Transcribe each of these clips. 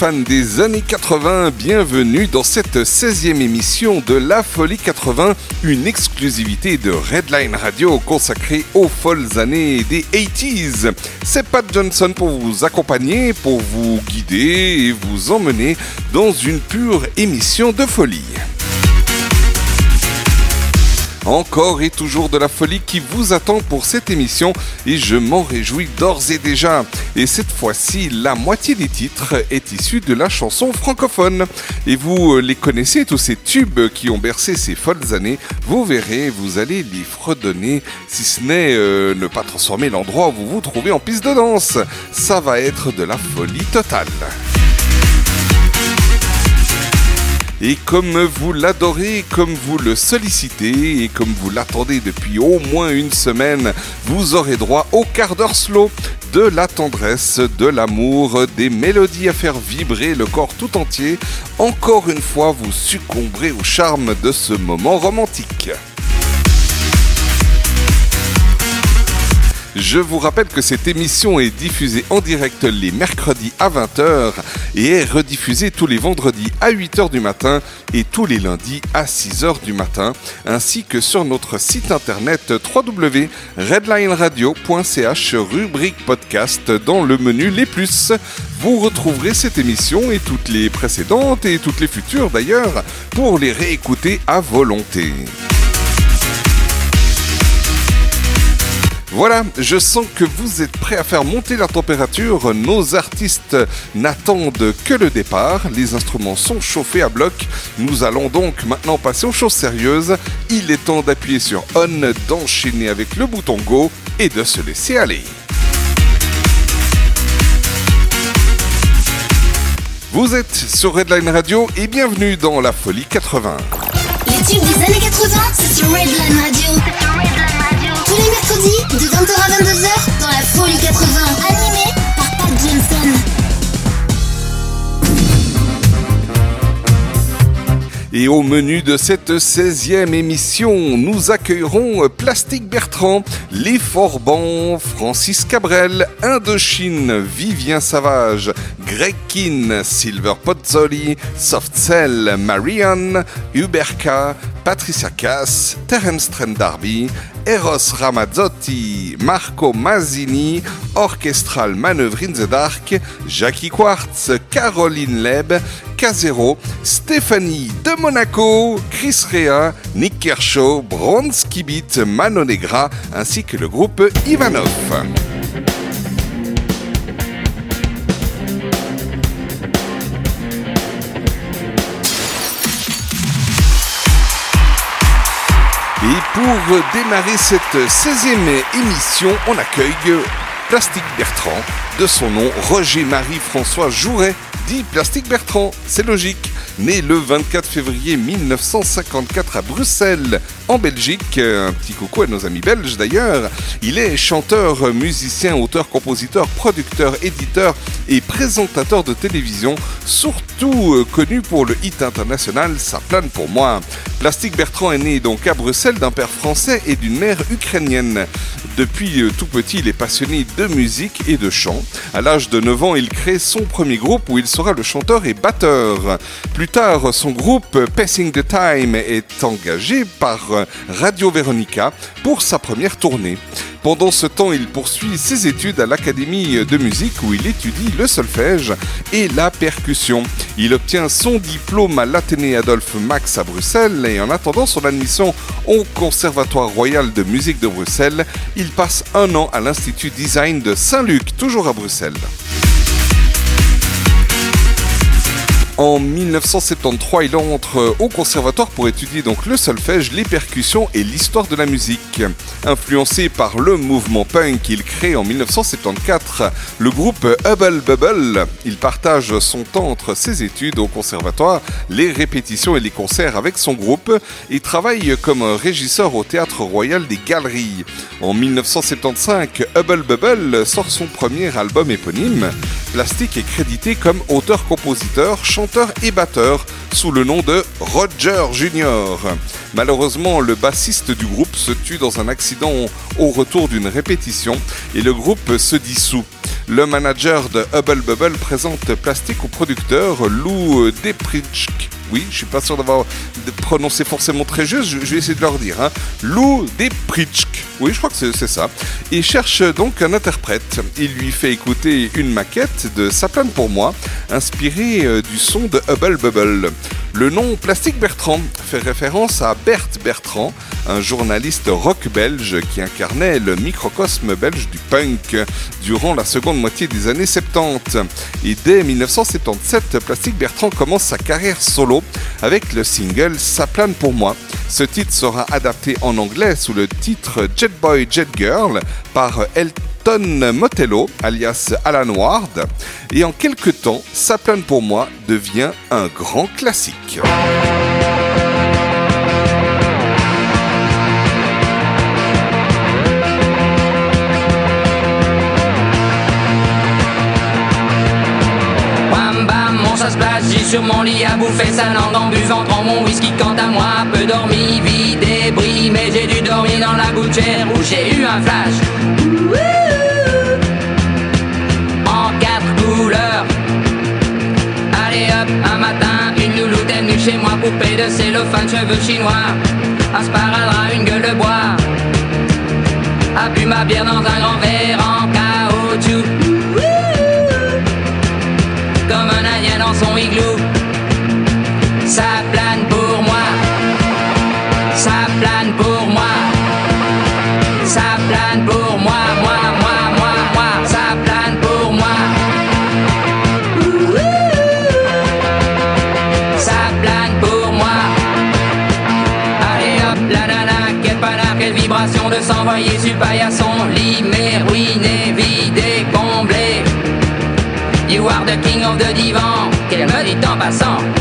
fans des années 80, bienvenue dans cette 16e émission de La Folie 80, une exclusivité de Redline Radio consacrée aux folles années des 80s. C'est Pat Johnson pour vous accompagner, pour vous guider et vous emmener dans une pure émission de folie. Encore et toujours de la folie qui vous attend pour cette émission et je m'en réjouis d'ores et déjà. Et cette fois-ci, la moitié des titres est issue de la chanson francophone. Et vous euh, les connaissez, tous ces tubes qui ont bercé ces folles années, vous verrez, vous allez les fredonner, si ce n'est euh, ne pas transformer l'endroit où vous vous trouvez en piste de danse. Ça va être de la folie totale. Et comme vous l'adorez, comme vous le sollicitez et comme vous l'attendez depuis au moins une semaine, vous aurez droit au quart d'heure slow de la tendresse, de l'amour, des mélodies à faire vibrer le corps tout entier. Encore une fois, vous succomberez au charme de ce moment romantique. Je vous rappelle que cette émission est diffusée en direct les mercredis à 20h et est rediffusée tous les vendredis à 8h du matin et tous les lundis à 6h du matin, ainsi que sur notre site internet www.redlineradio.ch rubrique podcast dans le menu Les Plus. Vous retrouverez cette émission et toutes les précédentes et toutes les futures d'ailleurs pour les réécouter à volonté. Voilà, je sens que vous êtes prêts à faire monter la température. Nos artistes n'attendent que le départ. Les instruments sont chauffés à bloc. Nous allons donc maintenant passer aux choses sérieuses. Il est temps d'appuyer sur On, d'enchaîner avec le bouton Go et de se laisser aller. Vous êtes sur Redline Radio et bienvenue dans la Folie 80. Les tubes des années 80, c'est sur Redline Radio. De 20h à 22h, dans la folie 80. Animé par Pat Johnson. Et au menu de cette 16e émission, nous accueillerons Plastique Bertrand, Les Forbans, Francis Cabrel, Indochine, Vivien Savage, Greg Kin, Silver Pozzoli, Soft Cell, Marianne, Uberka, Patricia Cass, Terence Trent D'Arby, Eros Ramazzotti, Marco Mazzini, Orchestral Manœuvre in the Dark, Jackie Quartz, Caroline Leb, Casero, Stéphanie de Monaco, Chris Rea, Nick Kershaw, Bronski Beat, Mano Negra, ainsi que le groupe Ivanov. Pour démarrer cette 16e émission, on accueille Plastique Bertrand, de son nom Roger-Marie-François Jouret, dit Plastique Bertrand, c'est logique. Né le 24 février 1954 à Bruxelles, en Belgique, un petit coucou à nos amis belges d'ailleurs, il est chanteur, musicien, auteur, compositeur, producteur, éditeur et présentateur de télévision, surtout euh, connu pour le hit international Ça plane pour moi. Plastique Bertrand est né donc à Bruxelles d'un père français et d'une mère ukrainienne. Depuis euh, tout petit, il est passionné de musique et de chant. À l'âge de 9 ans, il crée son premier groupe où il sera le chanteur et batteur. Plus tard, son groupe Passing the Time est engagé par Radio Veronica pour sa première tournée. Pendant ce temps, il poursuit ses études à l'Académie de musique où il étudie le solfège et la percussion. Il obtient son diplôme à l'Athénée Adolphe Max à Bruxelles et en attendant son admission au Conservatoire Royal de musique de Bruxelles, il passe un an à l'Institut Design de Saint-Luc, toujours à Bruxelles. En 1973, il entre au conservatoire pour étudier donc le solfège, les percussions et l'histoire de la musique. Influencé par le mouvement punk, il crée en 1974 le groupe Hubble Bubble. Il partage son temps entre ses études au conservatoire, les répétitions et les concerts avec son groupe et travaille comme régisseur au Théâtre Royal des Galeries. En 1975, Hubble Bubble sort son premier album éponyme. Plastic est crédité comme auteur-compositeur, chanteur et batteur sous le nom de Roger Junior. Malheureusement, le bassiste du groupe se tue dans un accident au retour d'une répétition et le groupe se dissout. Le manager de Hubble Bubble présente Plastic au producteur Lou Depritchk. Oui, je suis pas sûr d'avoir prononcé forcément très juste, je, vais essayer de leur dire. Hein. Lou Depritchk. Oui, je crois que c'est- ça. Il cherche donc un interprète. Il lui fait écouter une maquette de Ça plane pour moi, inspirée euh, du son de Hubble Bubble. Le nom Plastique Bertrand fait référence à Bert Bertrand, un journaliste rock belge qui incarnait le microcosme belge du punk durant la seconde moitié des années 70. Et dès 1977, Plastique Bertrand commence sa carrière solo avec le single Ça plane pour moi. Ce titre sera adapté en anglais sous le titre Jet Boy Jet Girl par Elton Motello, alias Alan Ward. Et en quelques temps, Ça plane pour moi devient un grand classique. Bam bam, on ça se splash, j'ai sur mon lit à bouffer sa langue en buvant grand mon whisky quant à moi, peu dormi, vie débris, mais j'ai dû dormir dans la gouttière où j'ai eu un flash. En une louloute est venue chez moi, poupée de cellophane, cheveux chinois, un sparadrap, une gueule de bois. A bu ma bière dans un grand verre en caoutchouc. Comme un indien dans son igloo. Paillasson. Limé, ruiné, vidé, comblé. You are the king of the divan, qu'elle me dit en passant.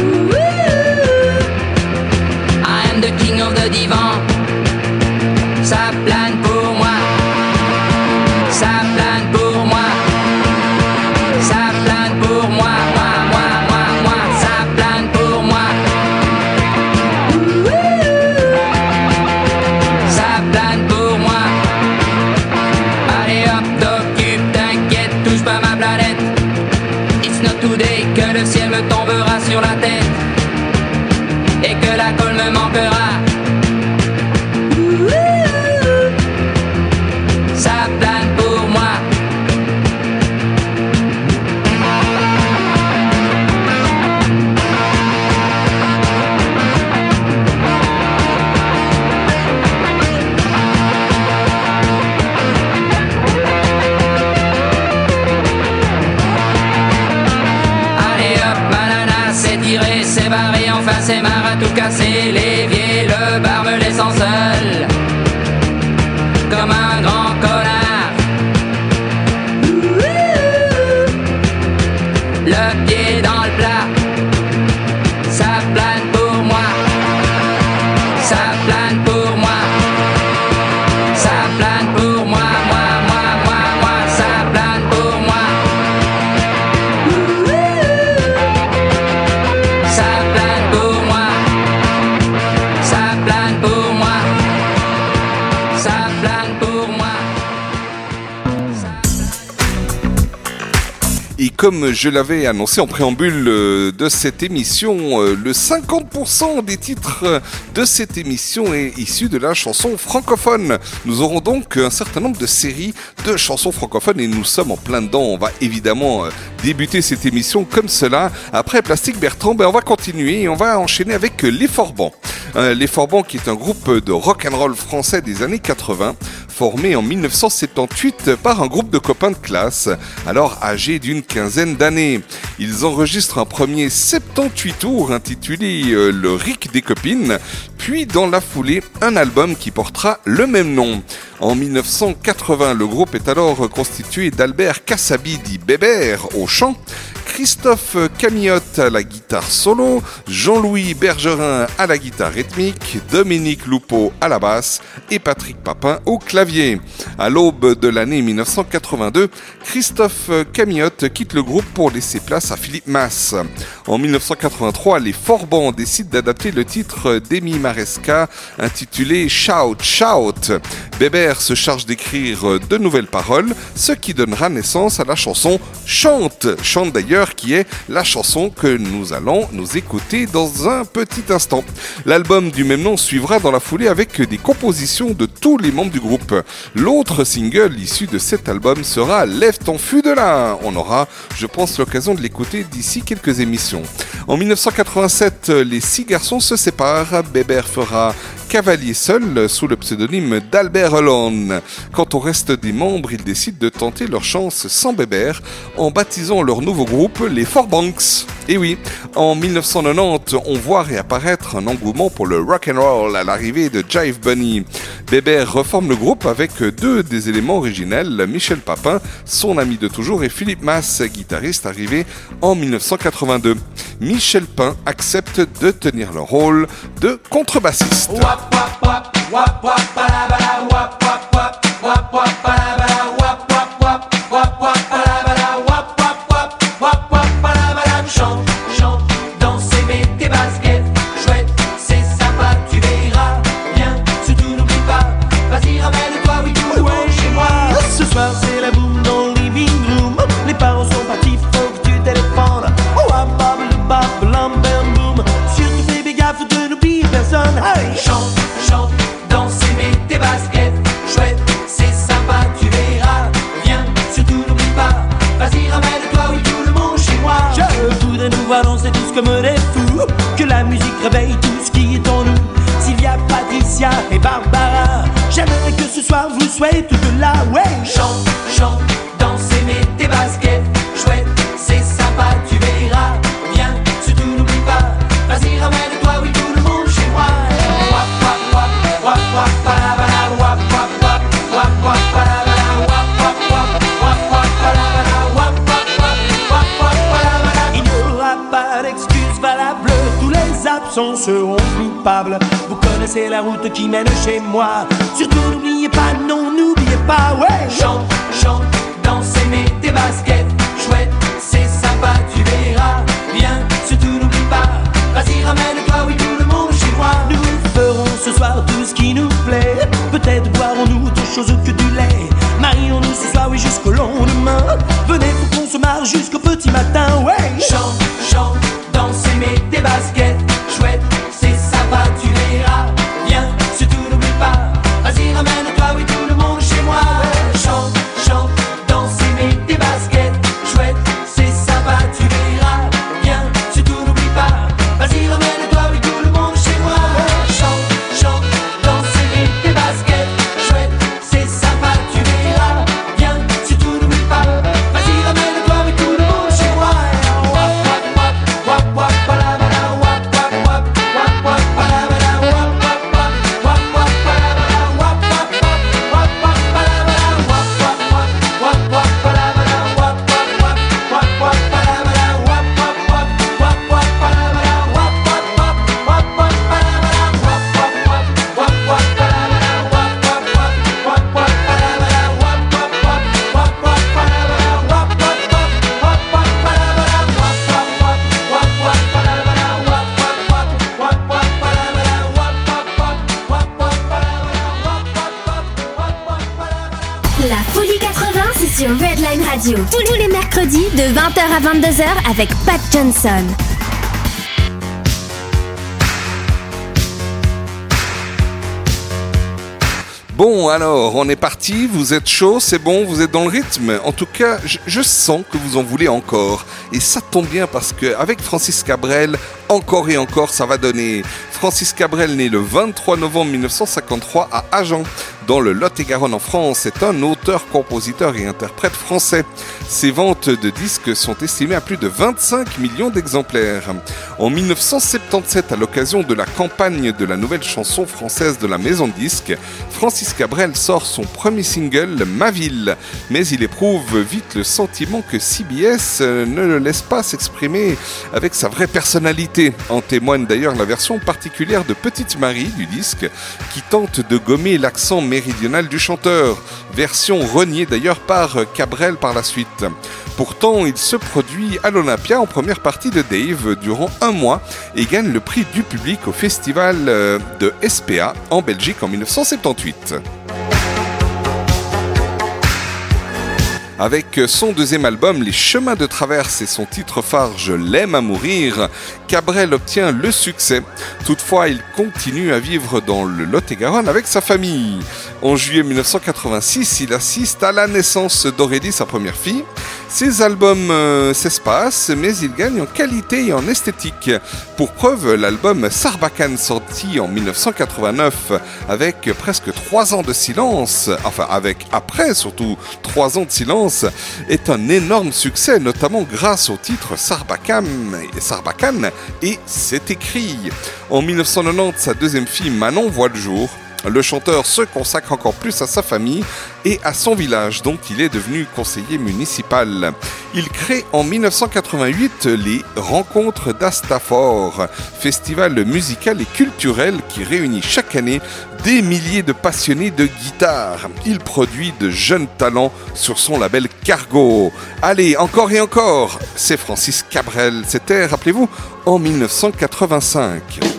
Comme je l'avais annoncé en préambule euh, de cette émission, euh, le 50% des titres de cette émission est issu de la chanson francophone. Nous aurons donc un certain nombre de séries de chansons francophones et nous sommes en plein dedans. On va évidemment euh, débuter cette émission comme cela. Après Plastique Bertrand, ben, on va continuer et on va enchaîner avec Les Forbans. Les Forbans qui est un groupe de rock and roll français des années 80, formé en 1978 par un groupe de copains de classe, alors âgés d'une quinzaine d'années. Ils enregistrent un premier 78 tours intitulé euh, Le Rick des copines, puis dans la foulée un album qui portera le même nom. En 1980, le groupe est alors constitué d'Albert Kassabi dit Bébert au chant, Christophe Camillotte à la guitare solo, Jean-Louis Bergerin à la guitare rythmique, Dominique Loupeau à la basse et Patrick Papin au clavier. À l'aube de l'année 1982, Christophe Camillotte quitte le groupe pour laisser place à Philippe Mass. En 1983, les Forbans décident d'adapter le titre d'Amy Maresca intitulé Shout Shout. Bébert se charge d'écrire de nouvelles paroles, ce qui donnera naissance à la chanson Chante. Chante d'ailleurs qui est la chanson que nous allons nous écouter dans un petit instant. L'album du même nom suivra dans la foulée avec des compositions de tous les membres du groupe. L'autre single issu de cet album sera Lève ton fût de là. On aura, je pense, l'occasion de l'écouter d'ici quelques émissions. En 1987, les six garçons se séparent. Bébert fera cavalier seul sous le pseudonyme d'Albert Hollande. Quant au reste des membres, ils décident de tenter leur chance sans Bébert en baptisant leur nouveau groupe les Four Banks. Et oui, en 1990, on voit réapparaître un engouement pour le rock and roll à l'arrivée de Jive Bunny. Bébert reforme le groupe avec deux des éléments originels, Michel Papin, son ami de toujours, et Philippe Mass, guitariste arrivé en 1982. Michel Pain accepte de tenir le rôle de contrebassiste. wap wap wap wap, ba da wap wap wap wap wap ba da ba da wap wap wap wap wap tous comme des fous. Que la musique réveille tout ce qui est en nous. Sylvia, Patricia et Barbara. J'aimerais que ce soir vous soyez toutes là, ouais. Chante, chante, seront coupables. Vous connaissez la route qui mène chez moi. Surtout n'oubliez pas, non, n'oubliez pas, ouais. Chante, chante, danse et mets tes baskets. Chouette, c'est sympa, tu verras. Viens, surtout n'oublie pas. Vas-y, ramène-toi, oui, tout le monde chez moi. Nous ferons ce soir tout ce qui nous plaît. Peut-être boirons-nous autre chose que du lait. Marions-nous ce soir, oui, jusqu'au lendemain. Venez pour qu'on se marre jusqu'au petit matin, ouais. Chante, chante, danse et mets tes baskets. Chouette, Radio. Tous les mercredis de 20h à 22h avec Pat Johnson. Bon, alors, on est parti, vous êtes chaud, c'est bon, vous êtes dans le rythme. En tout cas, je, je sens que vous en voulez encore. Et ça tombe bien parce que avec Francis Cabrel, encore et encore, ça va donner. Francis Cabrel, né le 23 novembre 1953 à Agen, dans le Lot-et-Garonne en France, est un auteur, compositeur et interprète français. Ses ventes de disques sont estimées à plus de 25 millions d'exemplaires. En 1977, à l'occasion de la campagne de la nouvelle chanson française de la maison de disques, Francis Cabrel sort son premier single, Ma ville. Mais il éprouve vite le sentiment que CBS euh, ne le laisse pas s'exprimer avec sa vraie personnalité. En témoigne d'ailleurs la version particulière de Petite Marie du disque, qui tente de gommer l'accent du chanteur. Version reniée d'ailleurs par Cabrel par la suite. Pourtant, il se produit à l'Olympia en première partie de Dave durant un mois et gagne le prix du public au festival euh, de SPA en Belgique en 1978. Avec son deuxième album, Les Chemins de Traverse et son titre phare Je l'aime à mourir, Cabrel obtient le succès. Toutefois, il continue à vivre dans le Lot-et-Garonne avec sa famille. En juillet 1986, il assiste à la naissance d'Aurélie, sa première fille. Ses albums euh, s'espacent, mais il gagne en qualité et en esthétique. Pour preuve, l'album Sarbacane sorti en 1989 avec presque trois ans de silence, enfin avec après surtout trois ans de silence, est un énorme succès, notamment grâce au titre Sarbacane et Sarbacane et C'est écrit. En 1990, sa deuxième fille Manon voit le jour. Le chanteur se consacre encore plus à sa famille et à son village dont il est devenu conseiller municipal. Il crée en 1988 les Rencontres d'Astafor, festival musical et culturel qui réunit chaque année des milliers de passionnés de guitare. Il produit de jeunes talents sur son label Cargo. Allez, encore et encore, c'est Francis Cabrel. C'était, rappelez-vous, en 1985.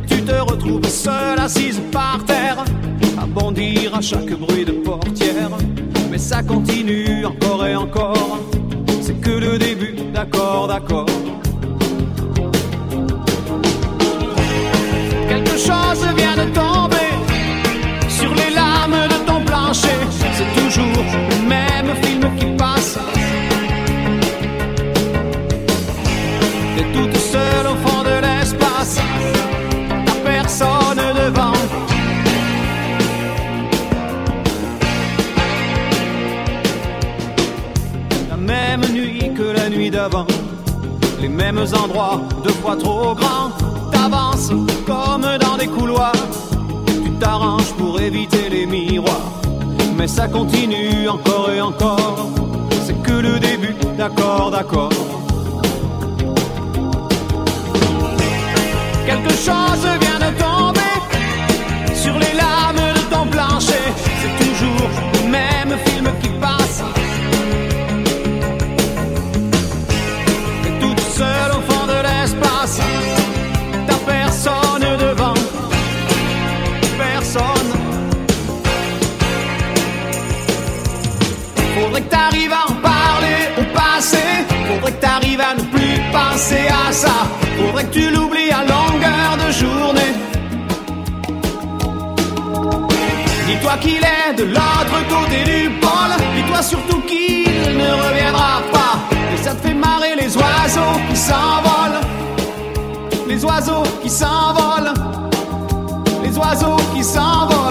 Te retrouves seule assise par terre, à bondir à chaque bruit de portière. Mais ça continue encore et encore, c'est que le début, d'accord, d'accord. Quelque chose vient de tomber sur les lames de ton plancher. C'est toujours le même film qui passe. Les mêmes endroits, deux fois trop grands. T'avances comme dans des couloirs. Tu t'arranges pour éviter les miroirs. Mais ça continue encore et encore. C'est que le début, d'accord, d'accord. Quelque chose vient de tomber sur les lames penser à ça. Faudrait que tu l'oublies à longueur de journée. Dis-toi qu'il est de l'autre côté du pôle. Dis-toi surtout qu'il ne reviendra pas. Et ça te fait marrer les oiseaux qui s'envolent. Les oiseaux qui s'envolent. Les oiseaux qui s'envolent.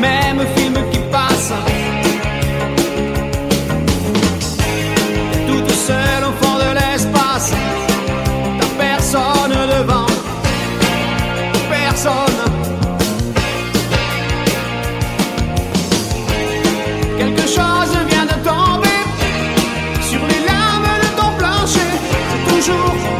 même film qui passe. Toute seule au fond de l'espace. T'as personne devant. Personne. Quelque chose vient de tomber sur les larmes de ton plancher. Toujours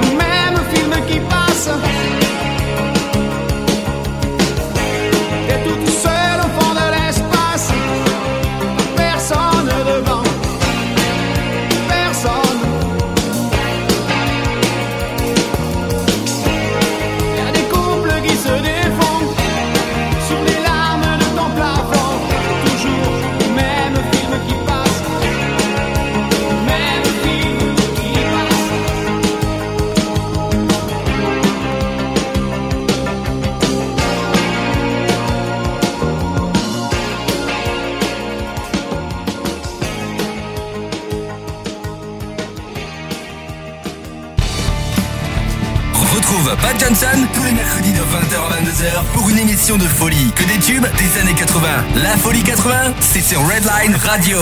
de folie. Que des tubes des années 80. La folie 80, c'est sur Redline Radio.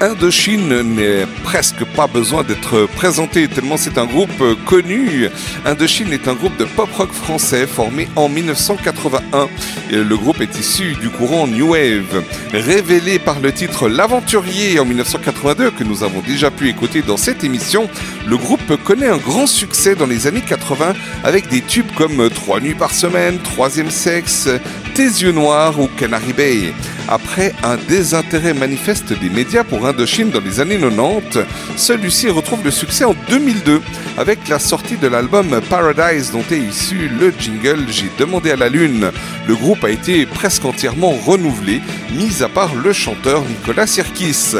Indochine n'est presque pas besoin d'être présenté tellement c'est un groupe connu. Indochine est un groupe de pop rock français formé en 1981. Et le groupe est issu du courant New Wave. Révélé par le titre L'Aventurier en 1982 que nous avons déjà pu écouter dans cette émission, le groupe connaît un grand succès dans les années 80 avec des tubes comme Trois nuits par semaine, Troisième sexe, Tes yeux noirs ou Canary Bay. Après un désintérêt manifeste des médias pour Indochine dans les années 90, celui-ci retrouve le succès en 2002 avec la sortie de l'album Paradise dont est issu le jingle J'ai demandé à la lune. Le groupe a été presque entièrement renouvelé, mis à part le chanteur Nicolas Sirkis.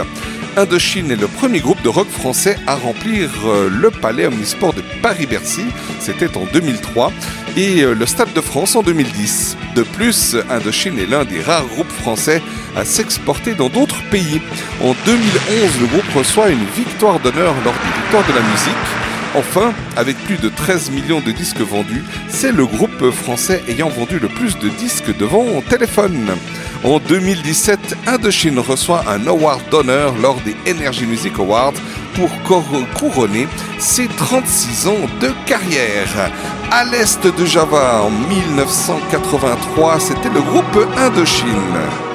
Indochine est le premier groupe de rock français à remplir euh, le palais omnisport de Paris-Bercy, c'était en 2003, et euh, le Stade de France en 2010. De plus, Indochine est l'un des rares groupes français à s'exporter dans d'autres pays. En 2011, le groupe reçoit une victoire d'honneur lors des victoires de la musique. Enfin, avec plus de 13 millions de disques vendus, c'est le groupe français ayant vendu le plus de disques devant téléphone. En 2017, Indochine reçoit un award d'honneur lors des Energy Music Awards pour couronner ses 36 ans de carrière. À l'est de Java, en 1983, c'était le groupe Indochine.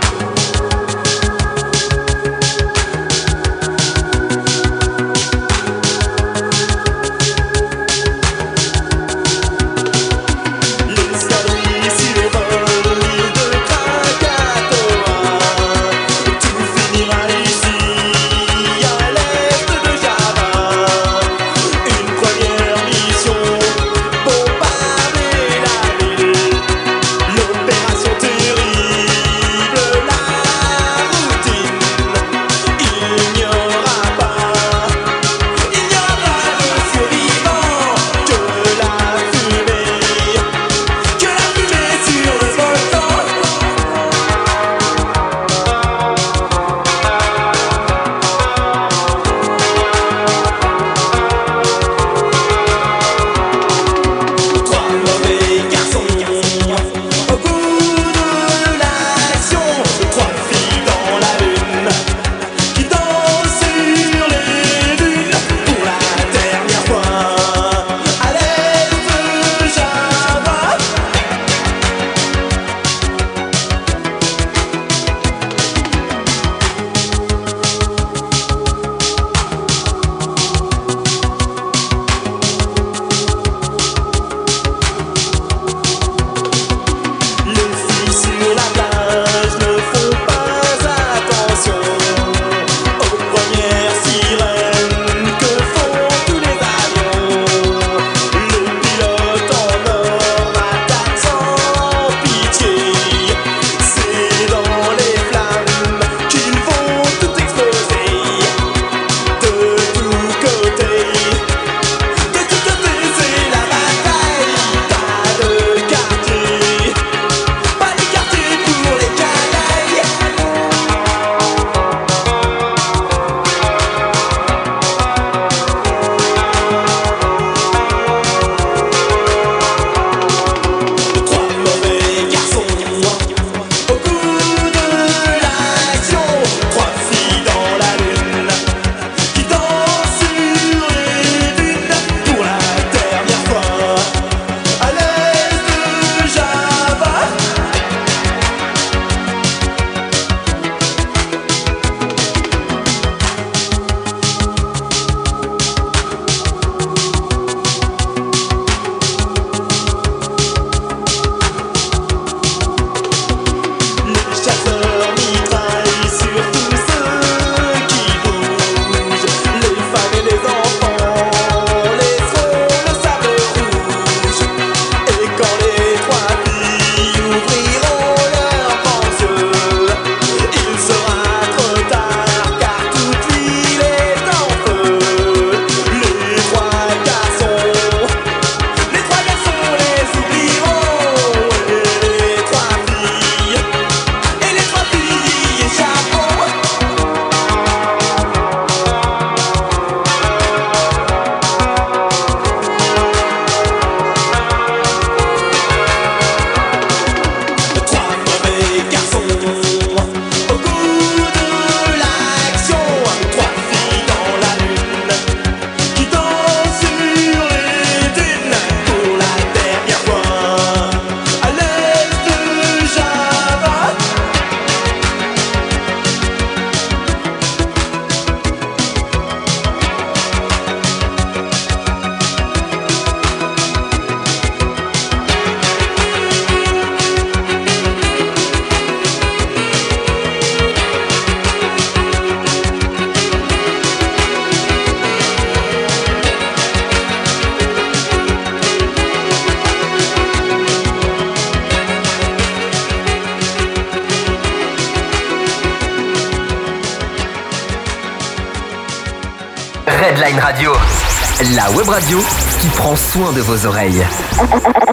Radio qui prend soin de vos oreilles.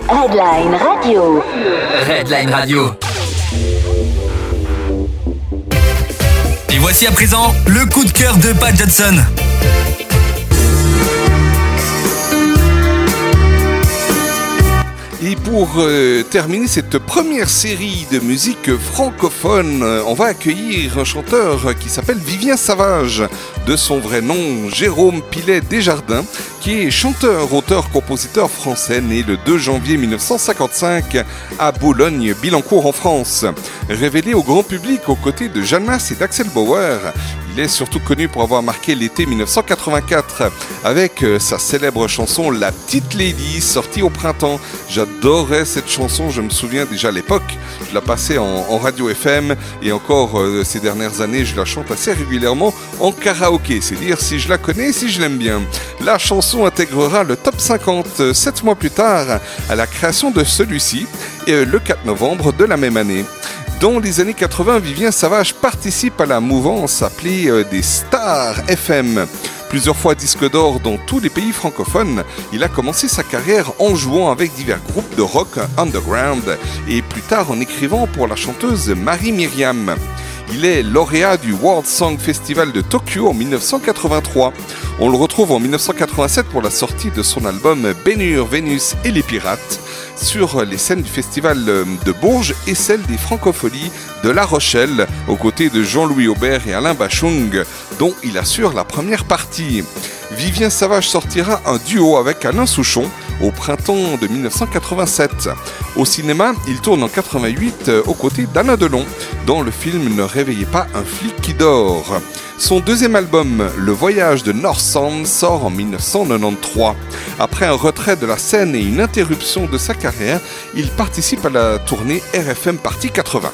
Redline Radio. Redline Radio. Et voici à présent le coup de cœur de Pat Johnson. Et pour euh, terminer cette première série de musique francophone, euh, on va accueillir un chanteur qui s'appelle Vivien Savage, de son vrai nom Jérôme Pilet Desjardins, qui est chanteur, auteur, compositeur français, né le 2 janvier 1955 à Boulogne-Billancourt en France. Révélé au grand public aux côtés de Masse et d'Axel Bauer, il est surtout connu pour avoir marqué l'été 1984 avec euh, sa célèbre chanson La Petite Lady, sortie au printemps. J'adorais cette chanson, je me souviens déjà à l'époque, je la passais en, en radio FM et encore euh, ces dernières années, je la chante assez régulièrement en karaoké. C'est dire si je la connais, si je l'aime bien. La chanson intégrera le top 50 sept mois plus tard à la création de celui-ci, le 4 novembre de la même année. Dans les années 80, Vivien Savage participe à la mouvance appelée euh, des Stars FM. Plusieurs fois disque d'or dans tous les pays francophones, il a commencé sa carrière en jouant avec divers groupes de rock underground et plus tard en écrivant pour la chanteuse Marie Myriam. Il est lauréat du World Song Festival de Tokyo en 1983. On le retrouve en 1987 pour la sortie de son album Bénure, Vénus et les Pirates sur les scènes du festival de Bourges et celle des Francopholies de La Rochelle, aux côtés de Jean-Louis Aubert et Alain Bachung, dont il assure la première partie. Vivien Savage sortira un duo avec Alain Souchon au printemps de 1987. Au cinéma, il tourne en 88 euh, aux côtés d'Anna Delon dans le film Ne réveillez pas un flic qui dort. Son deuxième album, Le Voyage de North Sound, sort en 1993. Après un retrait de la scène et une interruption de sa carrière, il participe à la tournée RFM Partie 80.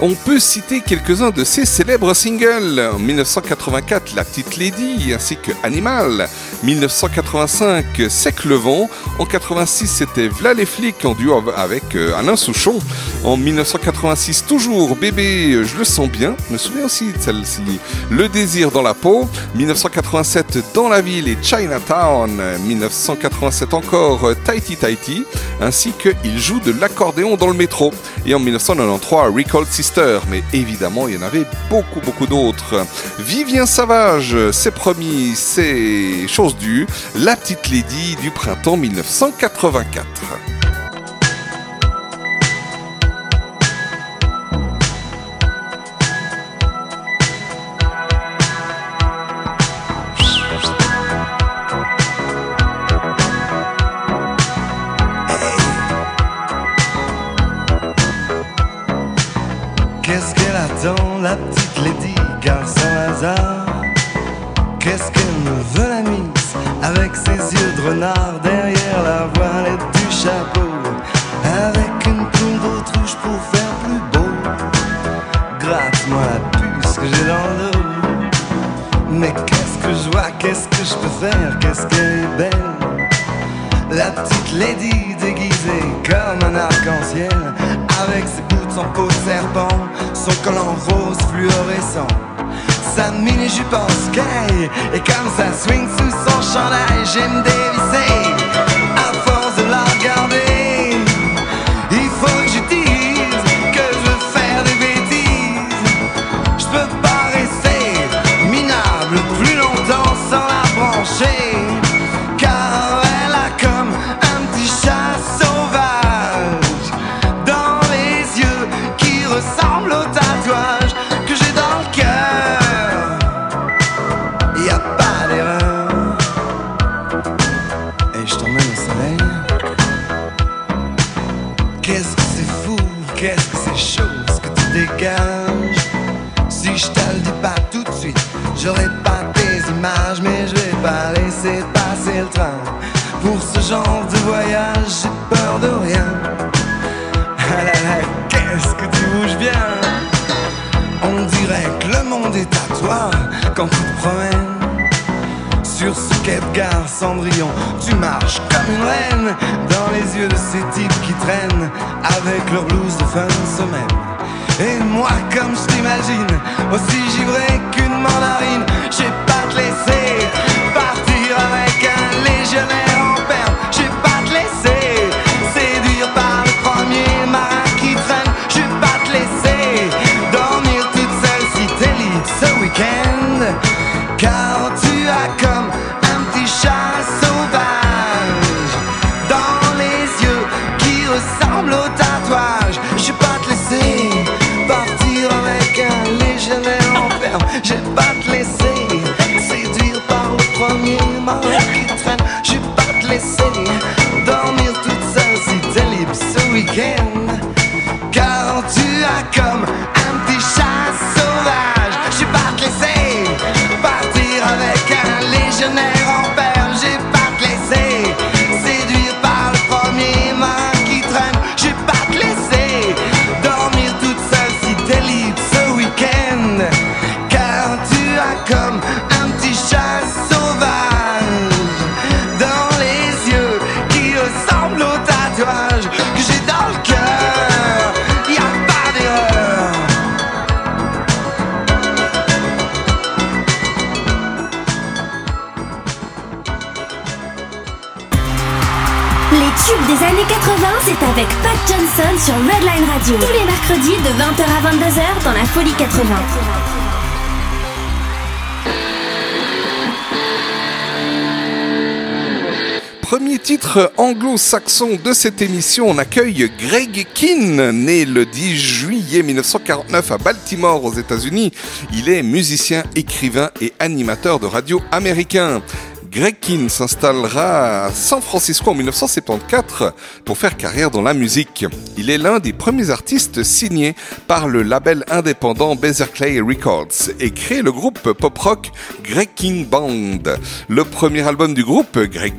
On peut citer quelques-uns de ses célèbres singles. En 1984, La Petite Lady ainsi que Animal. 1985, Sec le vent. En 86, c'était V'là les flics en duo avec euh, Alain Souchon. En 1986, toujours Bébé, je le sens bien. Je me souviens aussi de celle-ci. Le désir dans la peau. 1987, Dans la ville et Chinatown. 1987 encore, Tighty Tighty. Ainsi que Il joue de l'accordéon dans le métro. Et en 1993, Recall Sister mais évidemment, il y en avait beaucoup, beaucoup d'autres. Vivien Savage, c'est promis, c'est chose due, la petite lady du printemps 1984. Qu'est-ce qu'elle me veut la mise Avec ses yeux de renard derrière la voilette du chapeau? Avec une plume d'autruche pour faire plus beau. Gratte-moi la puce que j'ai dans le dos. Mais qu'est-ce que je vois, qu'est-ce que je peux faire, qu'est-ce qu'elle est belle? La petite lady déguisée comme un arc-en-ciel. Avec ses boots en peau de serpent Son collant rose fluorescent Sa mini-jupe en sky Et comme ça swing sous son chandail J'aime dévisser À force de la Tu marches comme une reine dans les yeux de ces types qui traînent avec leur blouse de fin de semaine. Et moi, comme je t'imagine, aussi givré qu'une mandarine, j'ai pas te laisser partir avec un légionnaire vais De 20h à 22h dans la Folie 80. Premier titre anglo-saxon de cette émission, on accueille Greg Kinn, né le 10 juillet 1949 à Baltimore aux États-Unis. Il est musicien, écrivain et animateur de radio américain. Greg s'installera à San Francisco en 1974 pour faire carrière dans la musique. Il est l'un des premiers artistes signés par le label indépendant Clay Records et crée le groupe pop-rock Greg Band. Le premier album du groupe, Greg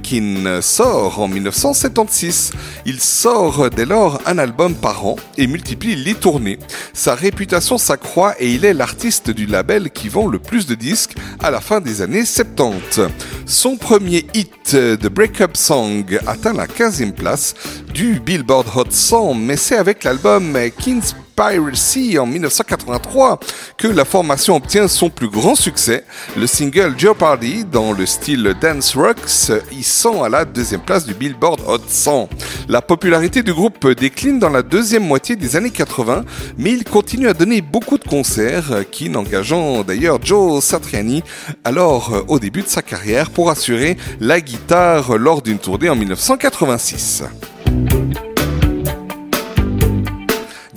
sort en 1976. Il sort dès lors un album par an et multiplie les tournées. Sa réputation s'accroît et il est l'artiste du label qui vend le plus de disques à la fin des années 70. Son premier hit, The Breakup Song, atteint la 15e place du Billboard Hot 100, mais c'est avec l'album King's Piracy en 1983 que la formation obtient son plus grand succès. Le single Jeopardy, dans le style dance rocks, hissant à la deuxième place du Billboard Hot 100. La popularité du groupe décline dans la deuxième moitié des années 80, mais il continue à donner beaucoup de concerts, qui n'engageant d'ailleurs Joe Satriani alors au début de sa carrière pour assurer la guitare lors d'une tournée en 1986.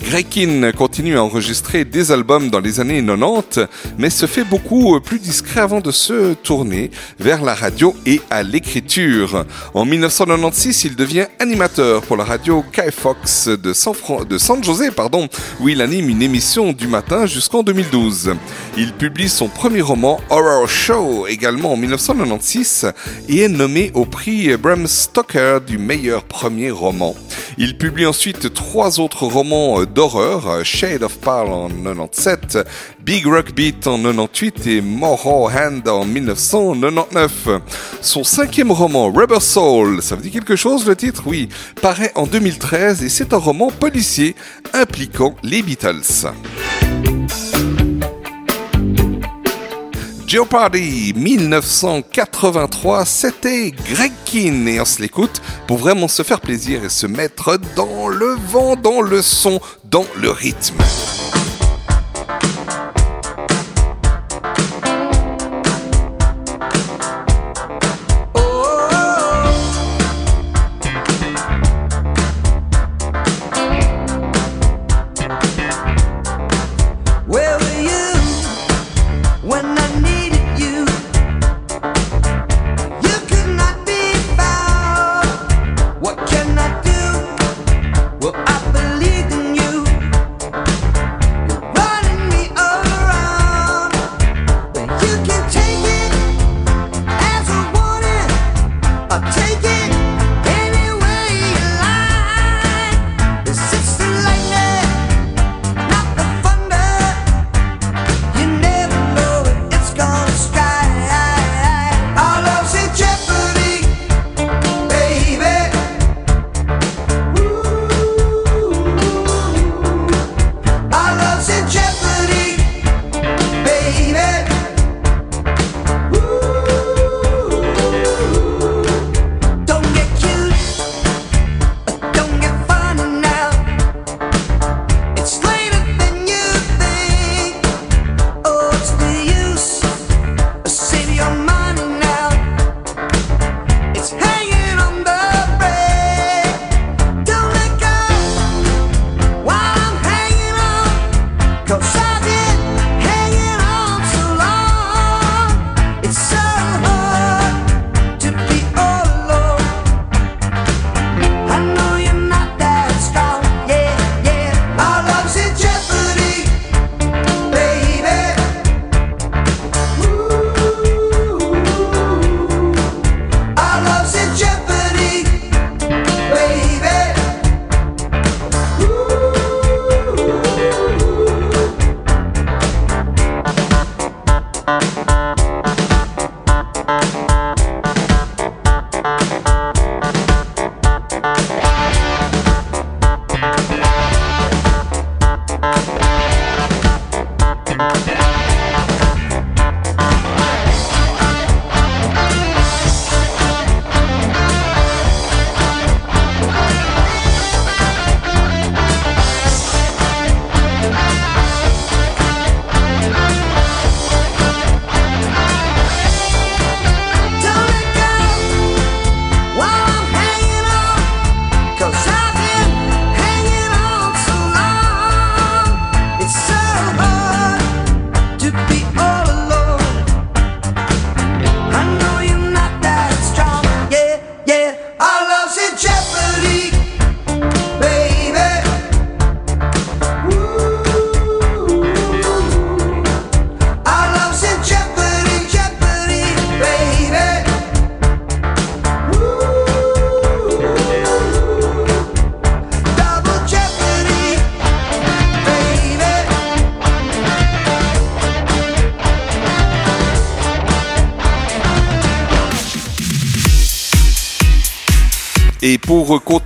Graykin continue à enregistrer des albums dans les années 90, mais se fait beaucoup plus discret avant de se tourner vers la radio et à l'écriture. En 1996, il devient animateur pour la radio KFOX de San, Fran- de San José, pardon, où il anime une émission du matin jusqu'en 2012. Il publie son premier roman Horror Show également en 1996 et est nommé au prix Bram Stoker du meilleur premier roman. Il publie ensuite trois autres romans euh, d'horreur, euh, Shade of Pale en 97, Big Rock Beat en 98 et Morrow Hand en 1999. Son cinquième roman, Rubber Soul, ça vous dit quelque chose le titre? Oui, paraît en 2013 et c'est un roman policier impliquant les Beatles. Jeopardy 1983, c'était Greg Kinn et on se l'écoute pour vraiment se faire plaisir et se mettre dans le vent, dans le son, dans le rythme.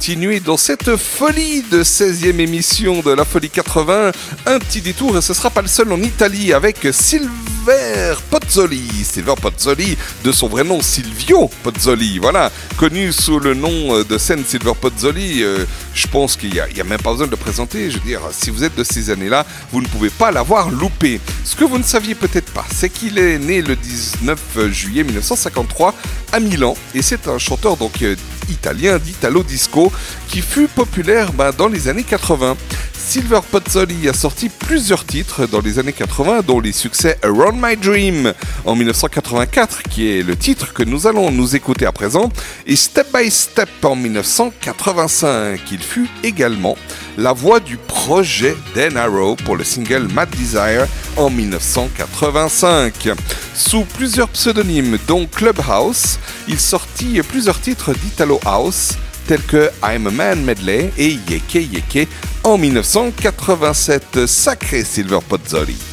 Continuer dans cette folie de 16e émission de la Folie 80, un petit détour et ce sera pas le seul en Italie avec Silver Pozzoli. Silver Pozzoli, de son vrai nom Silvio Pozzoli, voilà, connu sous le nom de scène Silver Pozzoli. euh, je pense qu'il n'y a, a même pas besoin de le présenter. Je veux dire, si vous êtes de ces années-là, vous ne pouvez pas l'avoir loupé. Ce que vous ne saviez peut-être pas, c'est qu'il est né le 19 juillet 1953 à Milan et c'est un chanteur donc euh, italien d'Italo Disco qui fut populaire ben, dans les années 80. Silver Pozzoli a sorti plusieurs titres dans les années 80, dont les succès Around My Dream en 1984, qui est le titre que nous allons nous écouter à présent, et Step by Step en 1985. Il fut également la voix du projet Dan Arrow pour le single Mad Desire en 1985. Sous plusieurs pseudonymes, dont Clubhouse, il sortit plusieurs titres d'Italo House tels que I'm a Man Medley et Yeke Yeke en 1987. Sacré Silver Pozzoli.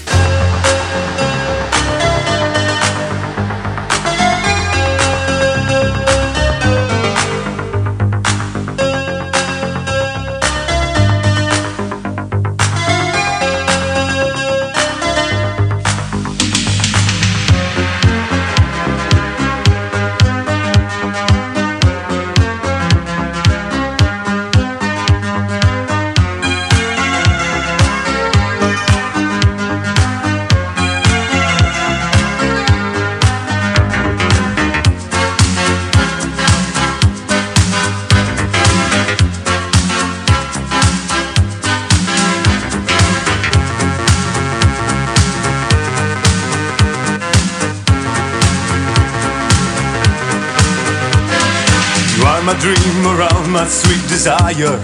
Dream around my sweet desire.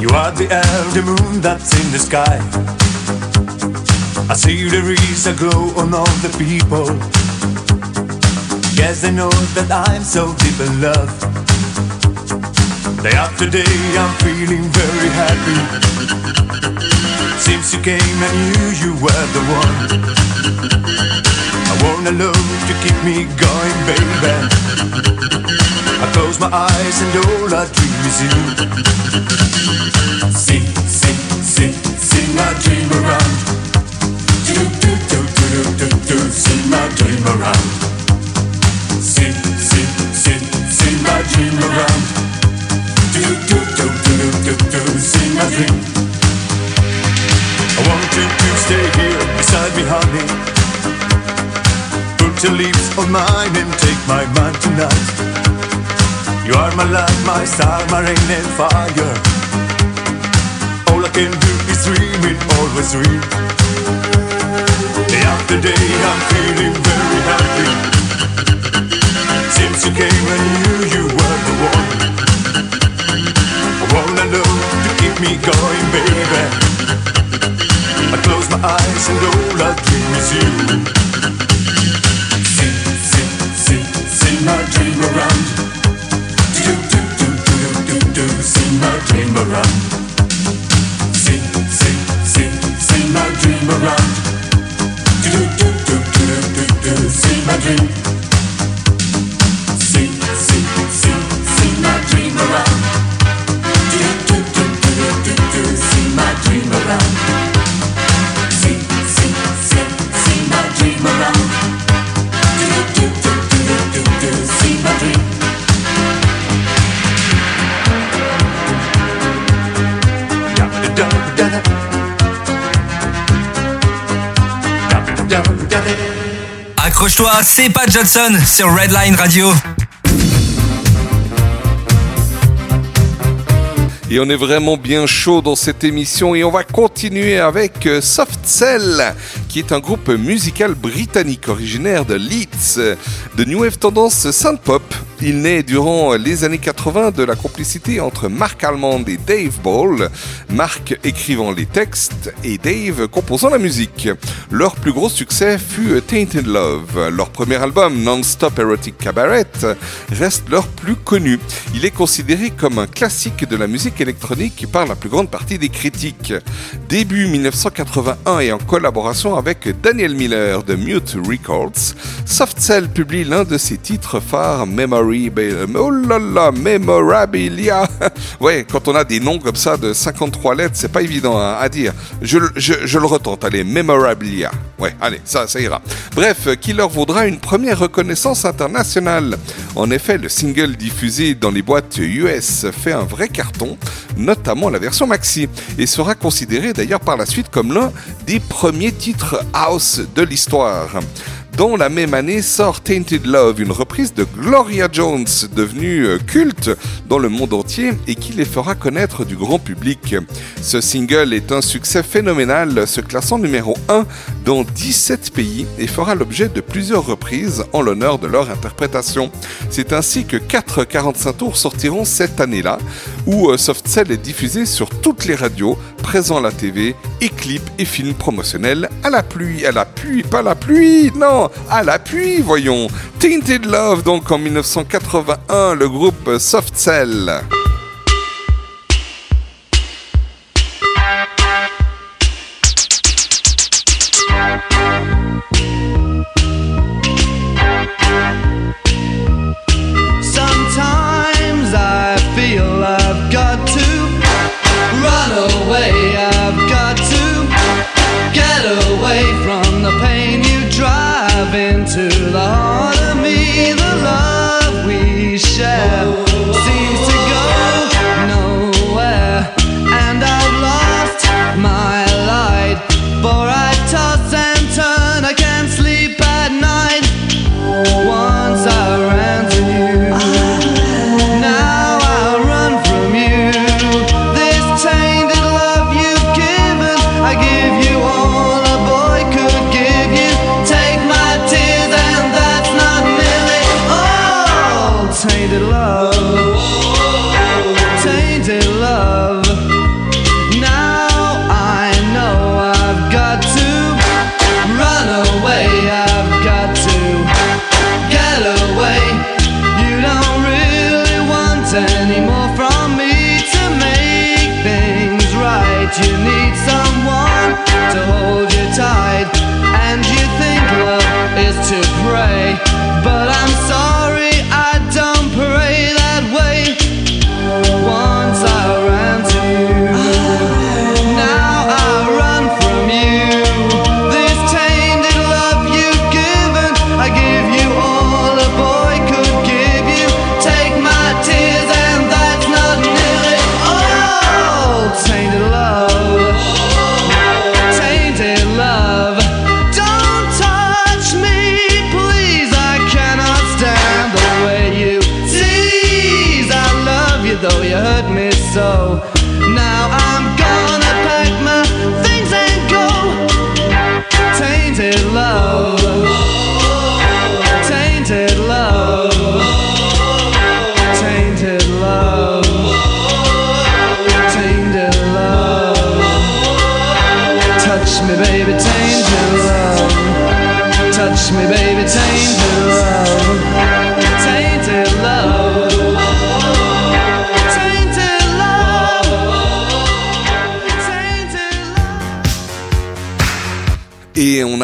You are the air, the moon that's in the sky. I see there is a glow on all the people. Yes, they know that I'm so deep in love. Day after day, I'm feeling very happy. Since you came, I knew you were the one. I want a love to keep me going, baby. I close my eyes and all I dream is you. See, see, see, see my dream around. Do, do, do, do, do, do, do, see my dream around. See, see, see, see my dream around. Do, do, do, do, do, do, do, my dream. I want you to stay here beside me, honey. Put your lips on mine and take my mind tonight. You are my light, my star, my rain and fire. All I can do is dream it, always dream. Day after day, I'm feeling very happy. Since you came, I knew you were the one. I wanna know to keep me going, baby. I close my eyes and all I dream is you. See, see, see, see my dream around. Do, do, do, do, do, do, do, see my dream around. See, see my dream around. Do, do, do, do, do, do, do, my dream. My dream around. Do, do, do, do, do, do, see my dream around. Accroche-toi, c'est Pat Johnson sur Redline Radio. Et on est vraiment bien chaud dans cette émission et on va continuer avec euh, Soft Cell, qui est un groupe musical britannique originaire de Leeds, de New Wave tendance synth-pop. Il naît durant les années 80 de la complicité entre Mark Almond et Dave Ball, Mark écrivant les textes et Dave composant la musique. Leur plus gros succès fut Tainted Love. Leur premier album, Non-Stop Erotic Cabaret, reste leur plus connu. Il est considéré comme un classique de la musique électronique par la plus grande partie des critiques. Début 1981 et en collaboration avec Daniel Miller de Mute Records, Soft Cell publie l'un de ses titres phares, Memories Oh là là, Memorabilia. ouais, quand on a des noms comme ça de 53 lettres, c'est pas évident hein, à dire. Je, je, je le retente, allez, Memorabilia. Ouais, allez, ça, ça ira. Bref, qui leur vaudra une première reconnaissance internationale. En effet, le single diffusé dans les boîtes US fait un vrai carton, notamment la version maxi, et sera considéré d'ailleurs par la suite comme l'un des premiers titres house de l'histoire. Dans la même année sort Tainted Love, une reprise de Gloria Jones, devenue euh, culte dans le monde entier et qui les fera connaître du grand public. Ce single est un succès phénoménal, se classant numéro 1 dans 17 pays et fera l'objet de plusieurs reprises en l'honneur de leur interprétation. C'est ainsi que 4 45 tours sortiront cette année-là, où euh, Soft Cell est diffusé sur toutes les radios, présent à la TV, et clips et films promotionnels à la pluie, à la pluie, pas la pluie, non, à l'appui, voyons. Tainted Love, donc en 1981, le groupe Soft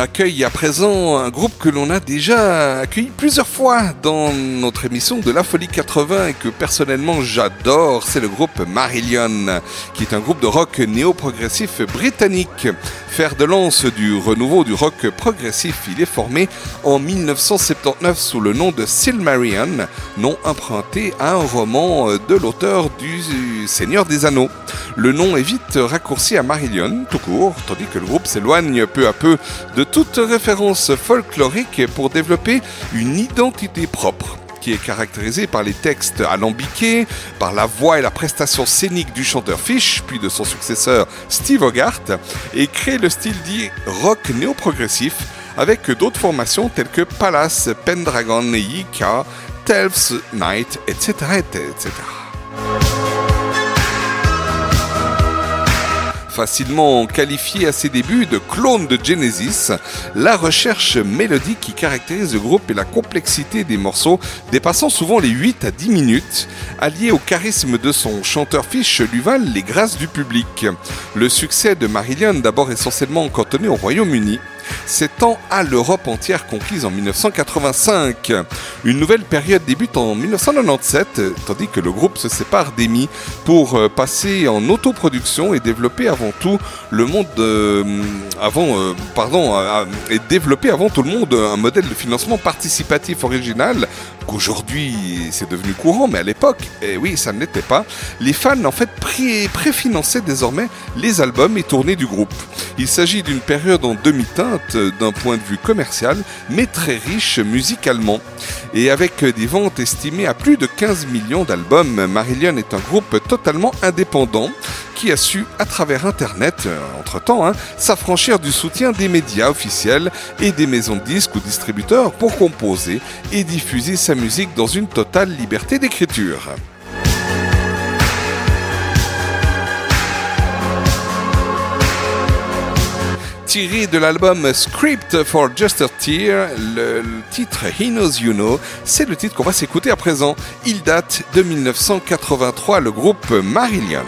accueille à présent un groupe que l'on a déjà accueilli plusieurs fois dans notre émission de la Folie 80 et que personnellement j'adore. C'est le groupe Marillion, qui est un groupe de rock néo-progressif britannique. Fer de lance du renouveau du rock progressif, il est formé en 1979 sous le nom de Silmarillion, nom emprunté à un roman de l'auteur du Seigneur des Anneaux. Le nom est vite raccourci à Marillion, tout court, tandis que le groupe s'éloigne peu à peu de toute référence folklorique pour développer une identité propre qui est caractérisée par les textes alambiqués, par la voix et la prestation scénique du chanteur Fish, puis de son successeur Steve Hogarth, et crée le style dit rock néo-progressif avec d'autres formations telles que Palace, Pendragon, Yika, Telf's Night, etc. facilement qualifié à ses débuts de clone de Genesis, la recherche mélodique qui caractérise le groupe et la complexité des morceaux dépassant souvent les 8 à 10 minutes, allié au charisme de son chanteur Fish, lui valent les grâces du public. Le succès de Marillion, d'abord essentiellement cantonné au Royaume-Uni, s'étend à l'Europe entière conquise en 1985. Une nouvelle période débute en 1997, tandis que le groupe se sépare d'Emi pour euh, passer en autoproduction et développer avant tout le monde euh, avant euh, pardon et développer avant tout le monde un modèle de financement participatif original qu'aujourd'hui c'est devenu courant mais à l'époque eh oui ça ne l'était pas les fans en fait pré- préfinançaient désormais les albums et tournées du groupe il s'agit d'une période en demi-teinte d'un point de vue commercial mais très riche musicalement et avec des ventes estimées à plus de 15 millions d'albums Marillion est un groupe totalement indépendant qui a su, à travers Internet, euh, entre-temps, hein, s'affranchir du soutien des médias officiels et des maisons de disques ou distributeurs pour composer et diffuser sa musique dans une totale liberté d'écriture. Tiré de l'album Script for Just a Tear, le, titre He Knows You Know, c'est le titre qu'on va s'écouter à présent. Il date de 1983, le groupe Marillion.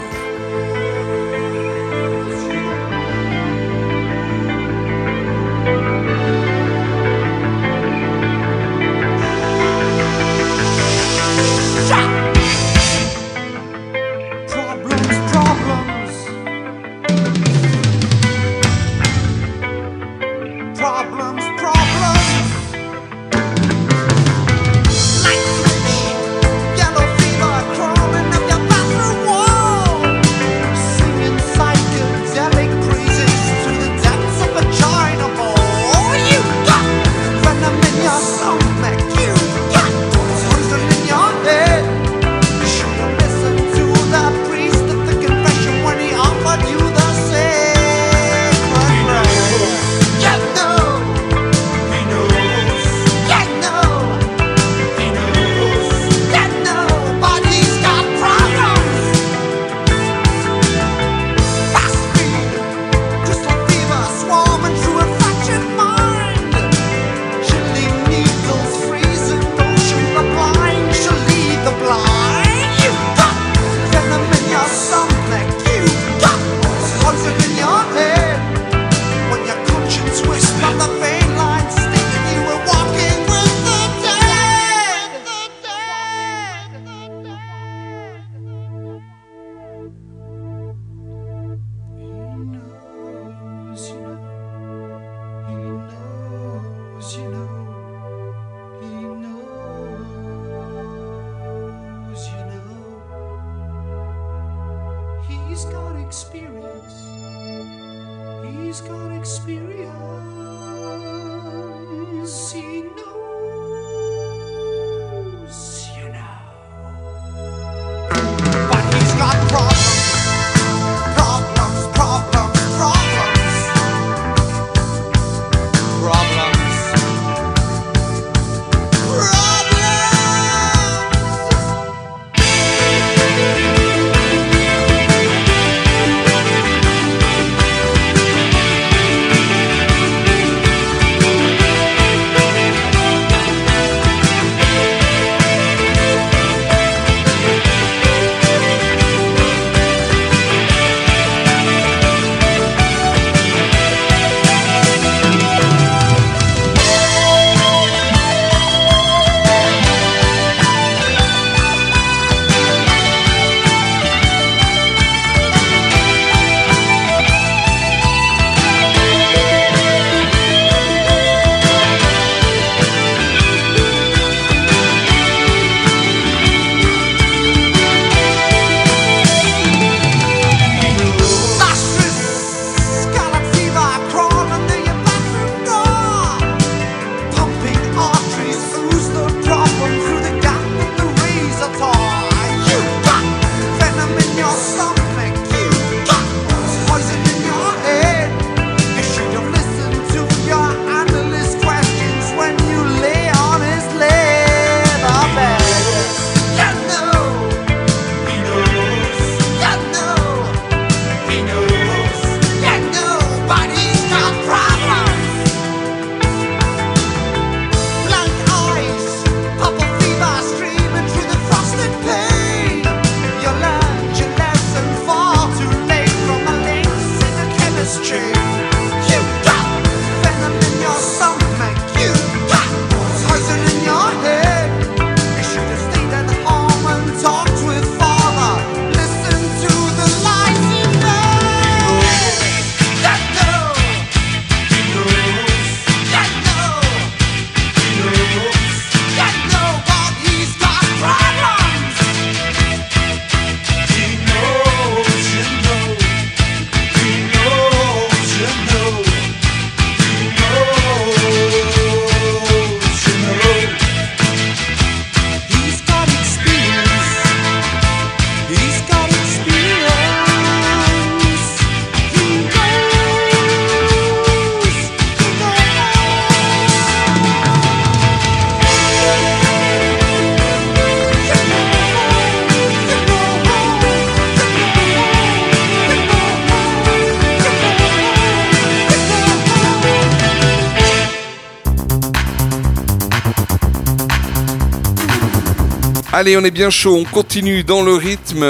Allez, on est bien chaud, on continue dans le rythme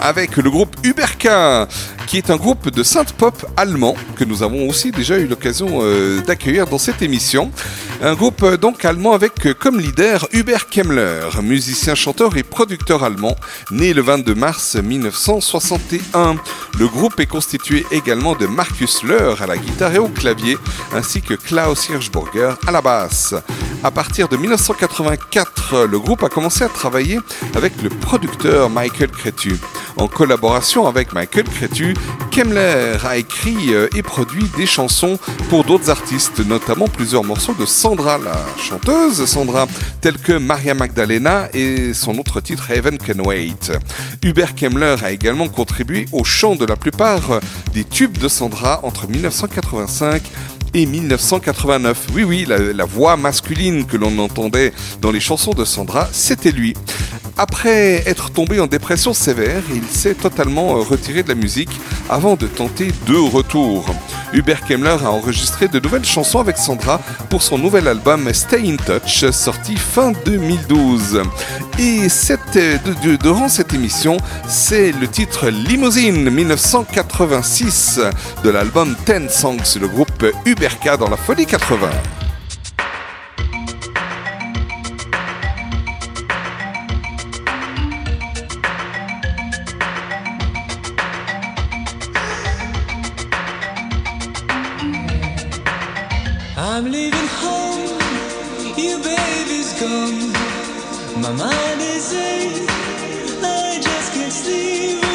avec le groupe Uberka, qui est un groupe de synth pop allemand que nous avons aussi déjà eu l'occasion euh, d'accueillir dans cette émission. Un groupe euh, donc allemand avec euh, comme leader Hubert Kemmler, musicien, chanteur et producteur allemand, né le 22 mars 1961. Le groupe est constitué également de Markus Leur à la guitare et au clavier, ainsi que Klaus Hirschburger à la basse. À partir de 1984, le groupe a commencé à travailler avec le producteur Michael Cretu. En collaboration avec Michael Cretu, Kemmler a écrit euh, et produit des chansons pour d'autres artistes, notamment plusieurs morceaux de Sandra, la chanteuse Sandra, tels que Maria Magdalena et son autre titre Heaven Can Wait. Hubert Kemmler a également contribué au chant de la plupart des tubes de Sandra entre 1985 et 1989. Oui, oui, la voix masculine que l'on entendait dans les chansons de Sandra, c'était lui. Après être tombé en dépression sévère, il s'est totalement euh, retiré de la musique avant de tenter deux retours. Hubert Kemmler a enregistré de nouvelles chansons avec Sandra pour son nouvel album Stay in Touch, sorti fin 2012. Et euh, durant cette émission, c'est le titre Limousine 1986 de l'album Ten Songs, le groupe Uberka dans la folie 80. I'm leaving home, your baby's gone. My mind is in, I just can't sleep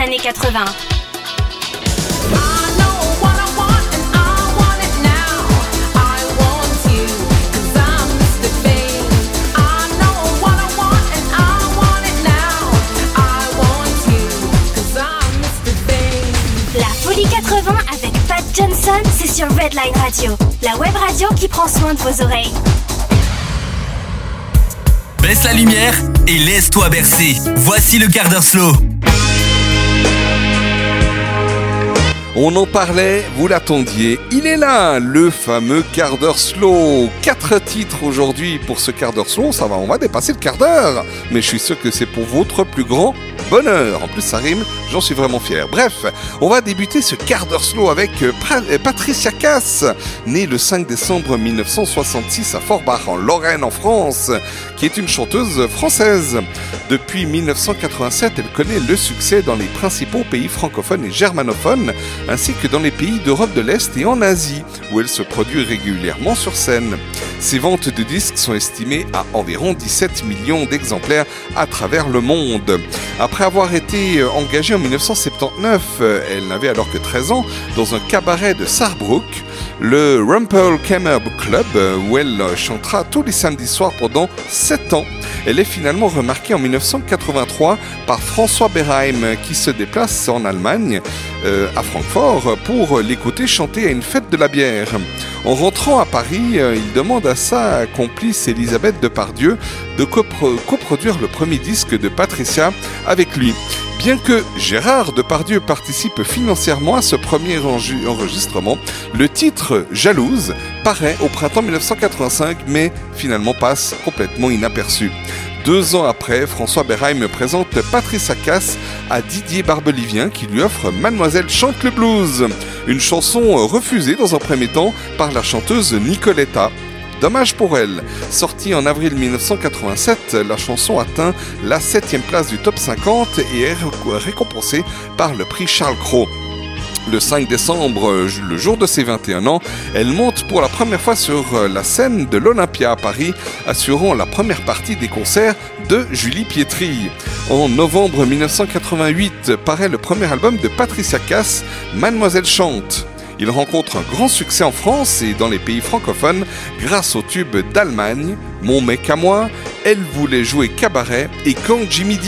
années 80. La Folie 80 avec Pat Johnson, c'est sur Redline Radio, la web radio qui prend soin de vos oreilles. Baisse la lumière et laisse-toi bercer. Voici le quart d'heure slow. On en parlait, vous l'attendiez, il est là, le fameux quart d'heure slow. Quatre titres aujourd'hui pour ce quart d'heure slow, ça va, on va dépasser le quart d'heure. Mais je suis sûr que c'est pour votre plus grand bonheur. En plus, ça rime, j'en suis vraiment fier. Bref, on va débuter ce quart d'heure slow avec euh, euh, Patricia Cass, née le 5 décembre 1966 à Forbach, en Lorraine, en France, qui est une chanteuse française. Depuis 1987, elle connaît le succès dans les principaux pays francophones et germanophones, ainsi que dans les pays d'Europe de l'Est et en Asie, où elle se produit régulièrement sur scène. Ses ventes de disques sont estimées à environ 17 millions d'exemplaires à travers le monde. Après avoir été euh, engagée en 1979, euh, elle n'avait alors que 13 ans, dans un cabaret de Sarrebruck, le Rumpel Club, où elle chantera tous les samedis soirs pendant 7 ans. Elle est finalement remarquée en 1983 par François Berheim, qui se déplace en Allemagne, euh, à Francfort, pour l'écouter chanter à une fête de la bière. En rentrant à Paris, euh, il demande à sa complice Elisabeth Depardieu de copro- coproduire le premier disque de Patricia avec lui. Bien que Gérard Depardieu participe financièrement à ce premier enregistrement, le titre Jalouse paraît au printemps 1985 mais finalement passe complètement inaperçu. Deux ans après, François Berheim présente Patricia Cass à Didier Barbelivien qui lui offre Mademoiselle chante le blues, une chanson refusée dans un premier temps par la chanteuse Nicoletta. Dommage pour elle. Sortie en avril 1987, la chanson atteint la 7 place du top 50 et est ré- récompensée par le prix Charles Cros. Le 5 décembre, euh, le jour de ses 21 ans, elle monte pour la première fois sur euh, la scène de l'Olympia à Paris, assurant la première partie des concerts de Julie Pietri. En novembre 1988, paraît le premier album de Patricia Cass, Mademoiselle Chante. Il rencontre un grand succès en France et dans les pays francophones grâce au tube d'Allemagne, Mon mec à moi, Elle voulait jouer cabaret et Quand Jimmy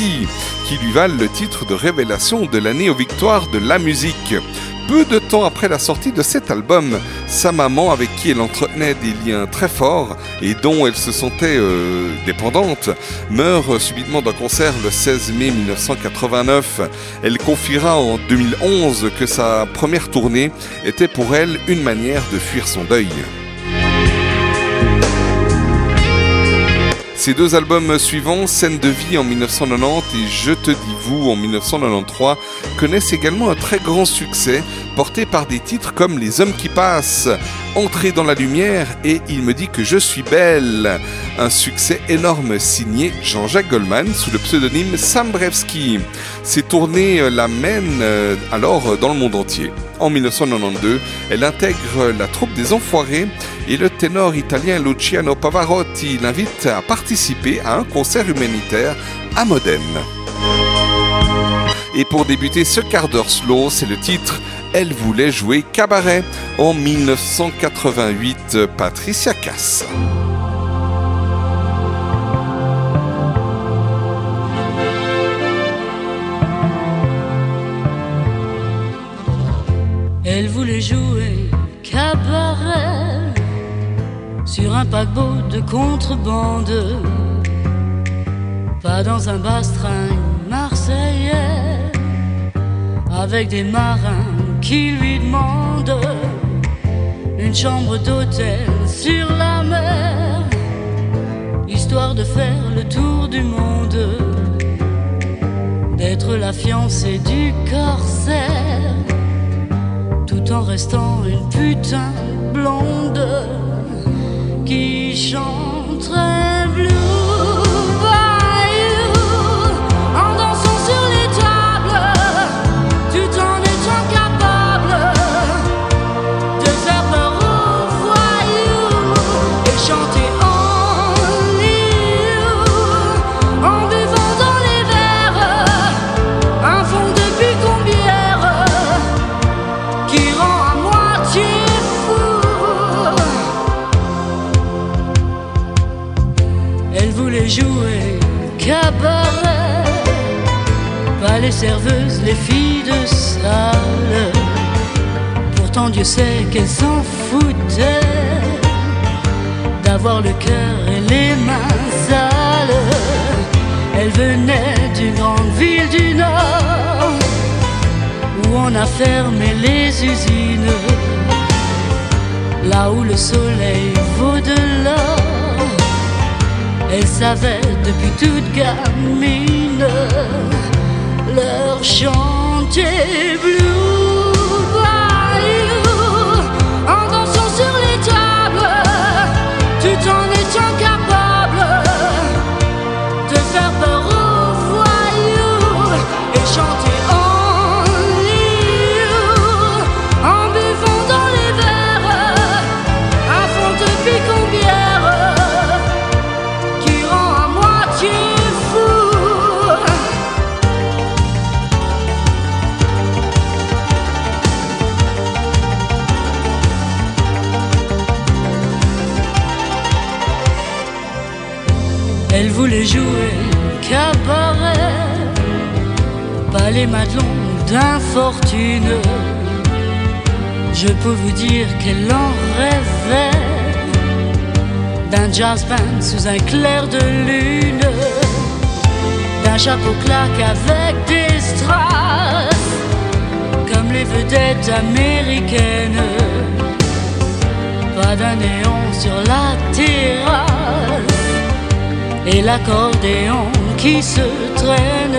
qui lui valent le titre de révélation de l'année aux victoires de la musique. Peu de temps après la sortie de cet album, sa maman, avec qui elle entretenait des liens très forts et dont elle se sentait euh, dépendante, meurt subitement d'un concert le 16 mai 1989. Elle confiera en 2011 que sa première tournée était pour elle une manière de fuir son deuil. Ces deux albums suivants, Scène de vie en 1990 et Je te dis vous en 1993, connaissent également un très grand succès, porté par des titres comme Les hommes qui passent, Entrer dans la lumière et Il me dit que je suis belle. Un succès énorme signé Jean-Jacques Goldman sous le pseudonyme Sam Brewski. Ces tournées euh, la mènent euh, alors euh, dans le monde entier. En 1992, elle intègre la troupe des Enfoirés et le ténor italien Luciano Pavarotti l'invite à participer à un concert humanitaire à Modène. Et pour débuter ce quart d'heure slow, c'est le titre Elle voulait jouer cabaret en 1988, Patricia Cass. Elle voulait jouer cabaret sur un paquebot de contrebande, pas dans un Marseille Marseillais avec des marins qui lui demandent une chambre d'hôtel sur la mer, histoire de faire le tour du monde, d'être la fiancée du corsaire, tout en restant une putain blonde qui chante serveuses, les filles de salle. Pourtant Dieu sait qu'elle s'en foutait d'avoir le cœur et les mains sales. Elle venait d'une grande ville du Nord où on a fermé les usines, là où le soleil vaut de l'or. Elle savait depuis toute gamine chanter blue madelons d'infortune. Je peux vous dire qu'elle en rêvait. D'un jazz band sous un clair de lune, d'un chapeau claque avec des strass, comme les vedettes américaines. Pas d'un néon sur la terrasse. Et l'accordéon qui se traîne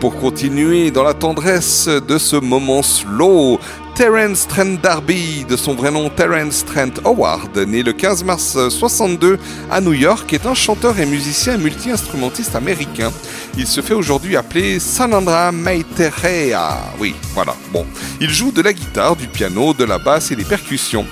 pour continuer dans la tendresse de ce moment slow, Terence Trent D'Arby, de son vrai nom Terence Trent Howard, né le 15 mars 62 à New York, est un chanteur et musicien multi-instrumentiste américain. Il se fait aujourd'hui appeler Sanandra Maiterea. Oui, voilà. Bon, il joue de la guitare, du piano, de la basse et des percussions.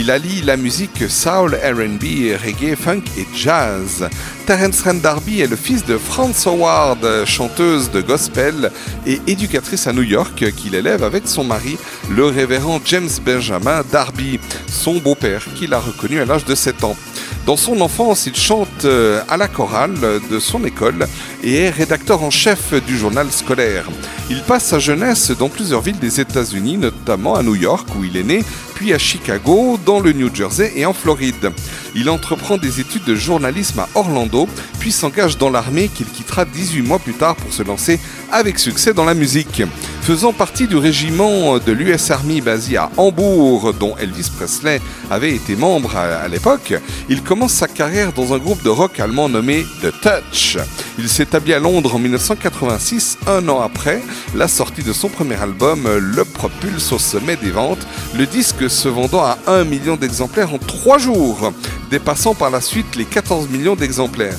Il allie la musique soul, R&B, reggae, funk et jazz. Terence Trent D'Arby est le fils de Frances Howard, chanteuse de gospel et éducatrice à New York, qu'il élève avec son mari, le révérend James Benjamin Darby, son beau-père, qu'il a reconnu à l'âge de 7 ans. Dans son enfance, il chante euh, à la chorale de son école et est rédacteur en chef du journal scolaire. Il passe sa jeunesse dans plusieurs villes des États-Unis, notamment à New York où il est né, puis à Chicago, dans le New Jersey et en Floride. Il entreprend des études de journalisme à Orlando, puis s'engage dans l'armée qu'il quittera 18 mois plus tard pour se lancer avec succès dans la musique. Faisant partie du régiment de l'US Army basé à Hambourg, dont Elvis Presley avait été membre à, l'époque, il commence sa carrière dans un groupe de rock allemand nommé The Touch. Il s'établit à Londres en 1986, un an après la sortie de son premier album, le propulse au sommet des ventes, le disque se vendant à 1 million d'exemplaires en 3 jours, dépassant par la suite les 14 millions d'exemplaires.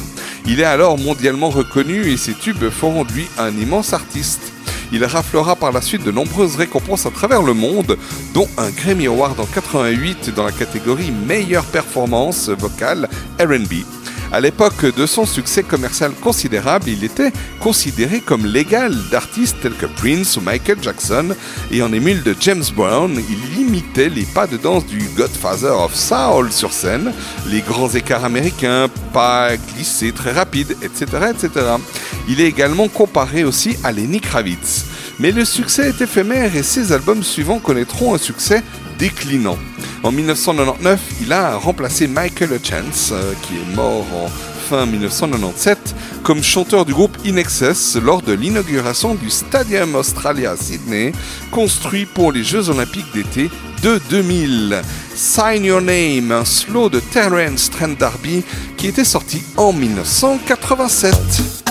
Il est alors mondialement reconnu et ses tubes feront de lui un immense artiste. Il raflera par la suite de nombreuses récompenses à travers le monde, dont un Grammy Award en 88 dans la catégorie meilleure performance vocale R&B. À l'époque de son succès commercial considérable, il était considéré comme légal d'artistes tels que Prince ou Michael Jackson, et en émule de James Brown, il imitait les pas de danse du Godfather of Soul sur scène, les grands écarts américains, pas glissés très rapides, etc., etc. Il est également comparé aussi à Lenny Kravitz. Mais le succès est éphémère et ses albums suivants connaîtront un succès déclinant. En 1999, il a remplacé Michael Chance, euh, qui est mort en fin 1997, comme chanteur du groupe In Excess lors de l'inauguration du Stadium Australia Sydney, construit pour les Jeux Olympiques d'été de 2000. Sign Your Name, un slow de Terence Trent D'Arby qui était sorti en 1987.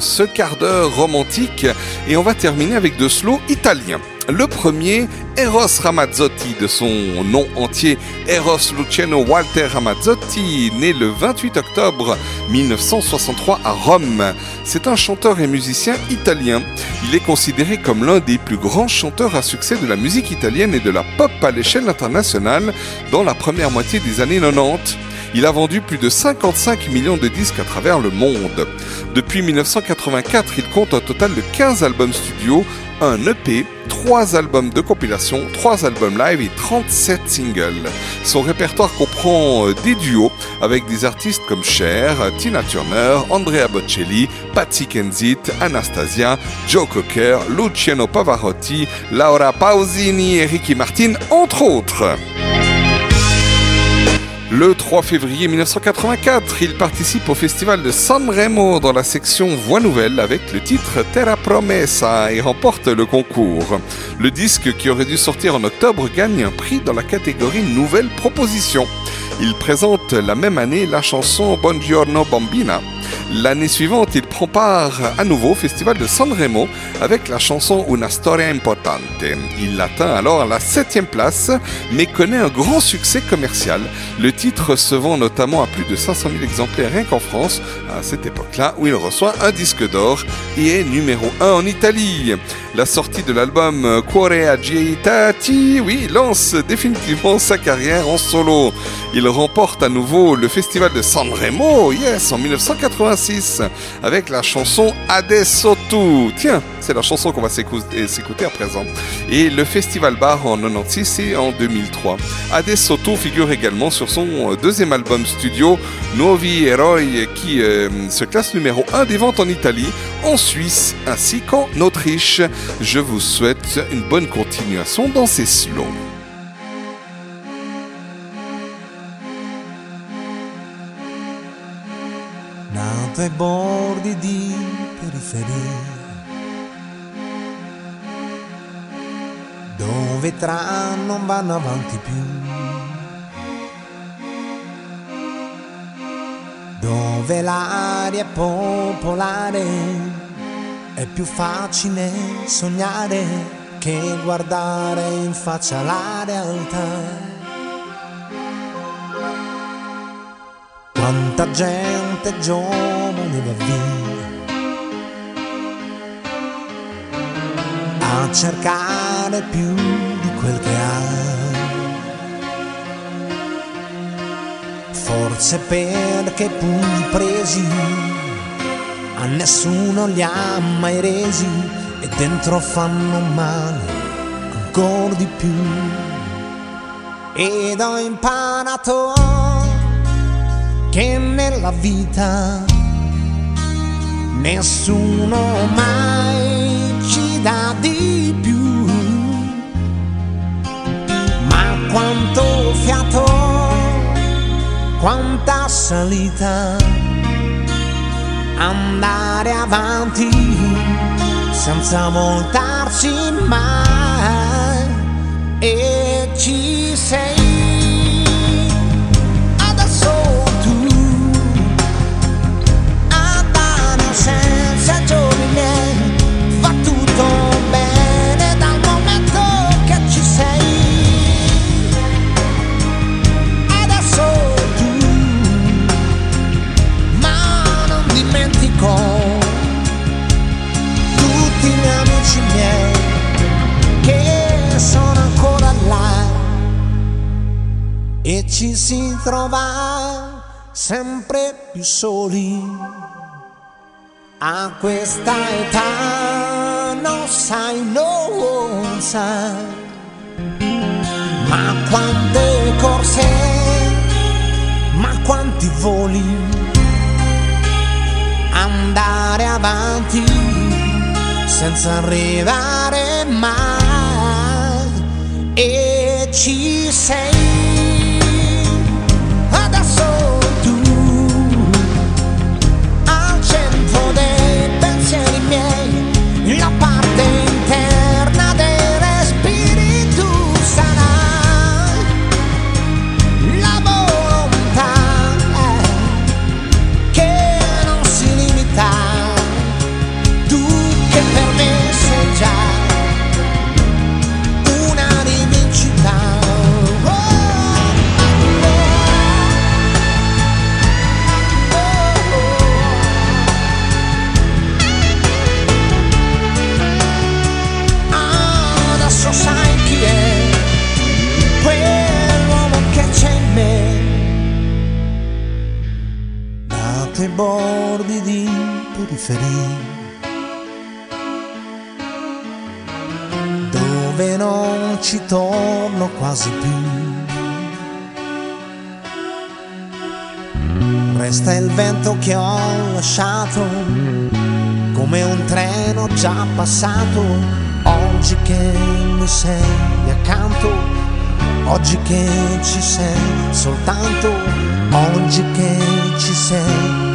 Ce quart d'heure romantique et on va terminer avec deux slows italiens. Le premier, Eros Ramazzotti, de son nom entier Eros Luciano Walter Ramazzotti, né le 28 octobre 1963 à Rome. C'est un chanteur et musicien italien. Il est considéré comme l'un des plus grands chanteurs à succès de la musique italienne et de la pop à l'échelle internationale dans la première moitié des années 90. Il a vendu plus de 55 millions de disques à travers le monde. Depuis 1984, il compte un total de 15 albums studio, un EP, 3 albums de compilation, 3 albums live et 37 singles. Son répertoire comprend euh, des duos avec des artistes comme Cher, Tina Turner, Andrea Bocelli, Patsy Kensit, Anastasia, Joe Cocker, Luciano Pavarotti, Laura Pausini et Ricky Martin, entre autres. Le 3 février 1984, il participe au festival de Sanremo dans la section Voix Nouvelle avec le titre Terra Promessa et remporte le concours. Le disque qui aurait dû sortir en octobre gagne un prix dans la catégorie Nouvelle Proposition. Il présente la même année la chanson Buongiorno Bambina. L'année suivante, il prend part à nouveau au festival de Sanremo avec la chanson Una storia importante. Il atteint alors la septième place, mais connaît un grand succès commercial. Le titre se vend notamment à plus de 500 000 exemplaires rien qu'en France, à cette époque-là, où il reçoit un disque d'or et est numéro 1 en Italie. La sortie de l'album Cuore Agitati, oui, lance définitivement sa carrière en solo. Il remporte à nouveau le festival de Sanremo, yes, en 1986, avec la chanson Adesso Tu. Tiens, c'est la chanson qu'on va s'écouter à présent. Et le festival Bar en 96 et en 2003. Adesso Tu figure également sur son euh, deuxième album studio, Nuovi Eroi, qui euh, se classe numéro 1 des ventes en Italie, en Suisse ainsi qu'en Autriche. Je vous souhaite une bonne continuation dans ces slows. nato ai bordi di dove i tram non vanno avanti più, dove l'aria è popolare, è più facile sognare che guardare in faccia la realtà. Quanta gente giovane va via a cercare più di quel che ha. Forse perché pugni presi a nessuno li ha mai resi e dentro fanno male ancora di più. Ed ho imparato che nella vita nessuno mai quanta salita, andare avanti senza voltarsi mai e ci sei. Ci si trova sempre più soli. A questa età non sai, non sai, ma quante corse, ma quanti voli, andare avanti senza arrivare mai. E ci sei bordi di periferia dove non ci torno quasi più. Resta il vento che ho lasciato come un treno già passato. Oggi che mi sei accanto oggi che ci sei soltanto oggi che ci sei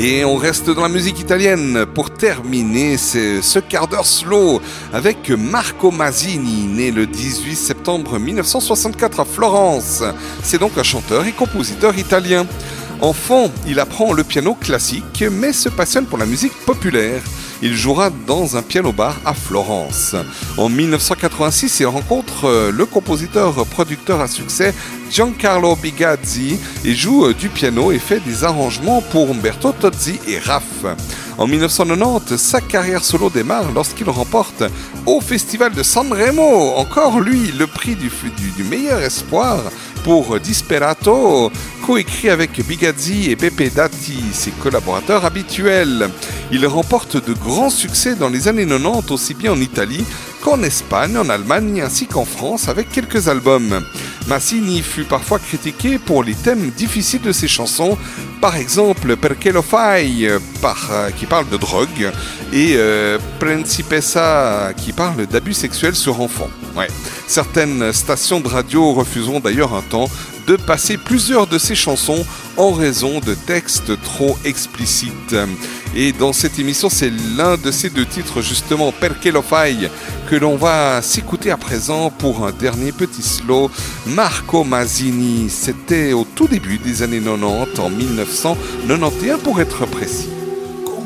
Et on reste dans la musique italienne pour terminer ce, quart d'heure slow avec Marco Masini, né le 18 septembre 1964 à Florence. C'est donc un chanteur et compositeur italien. Enfant, il apprend le piano classique mais se passionne pour la musique populaire. Il jouera dans un piano-bar à Florence. En 1986, il rencontre euh, le compositeur-producteur à succès Giancarlo Bigazzi et joue euh, du piano et fait des arrangements pour Umberto Tozzi et Raff. En 1990, sa carrière solo démarre lorsqu'il remporte au Festival de Sanremo, encore lui, le prix du- du meilleur espoir pour Disperato, coécrit avec Bigazzi et Beppe Datti, ses collaborateurs habituels. Il remporte de grands succès dans les années 90, aussi bien en Italie qu'en Espagne, en Allemagne ainsi qu'en France avec quelques albums. Massini fut parfois critiqué pour les thèmes difficiles de ses chansons, par exemple Perché lo fai, euh, qui parle de drogue, et euh, Principessa, qui parle d'abus sexuels sur enfants. Ouais. Certaines stations de radio refuseront d'ailleurs un temps de passer plusieurs de ses chansons en raison de textes trop explicites. Et dans cette émission, c'est l'un de ces deux titres, justement, Perché lo fai, que l'on va s'écouter à présent pour un dernier petit slow. Marco Masini, c'était au tout début des années 90, en 1991 pour être précis. Con.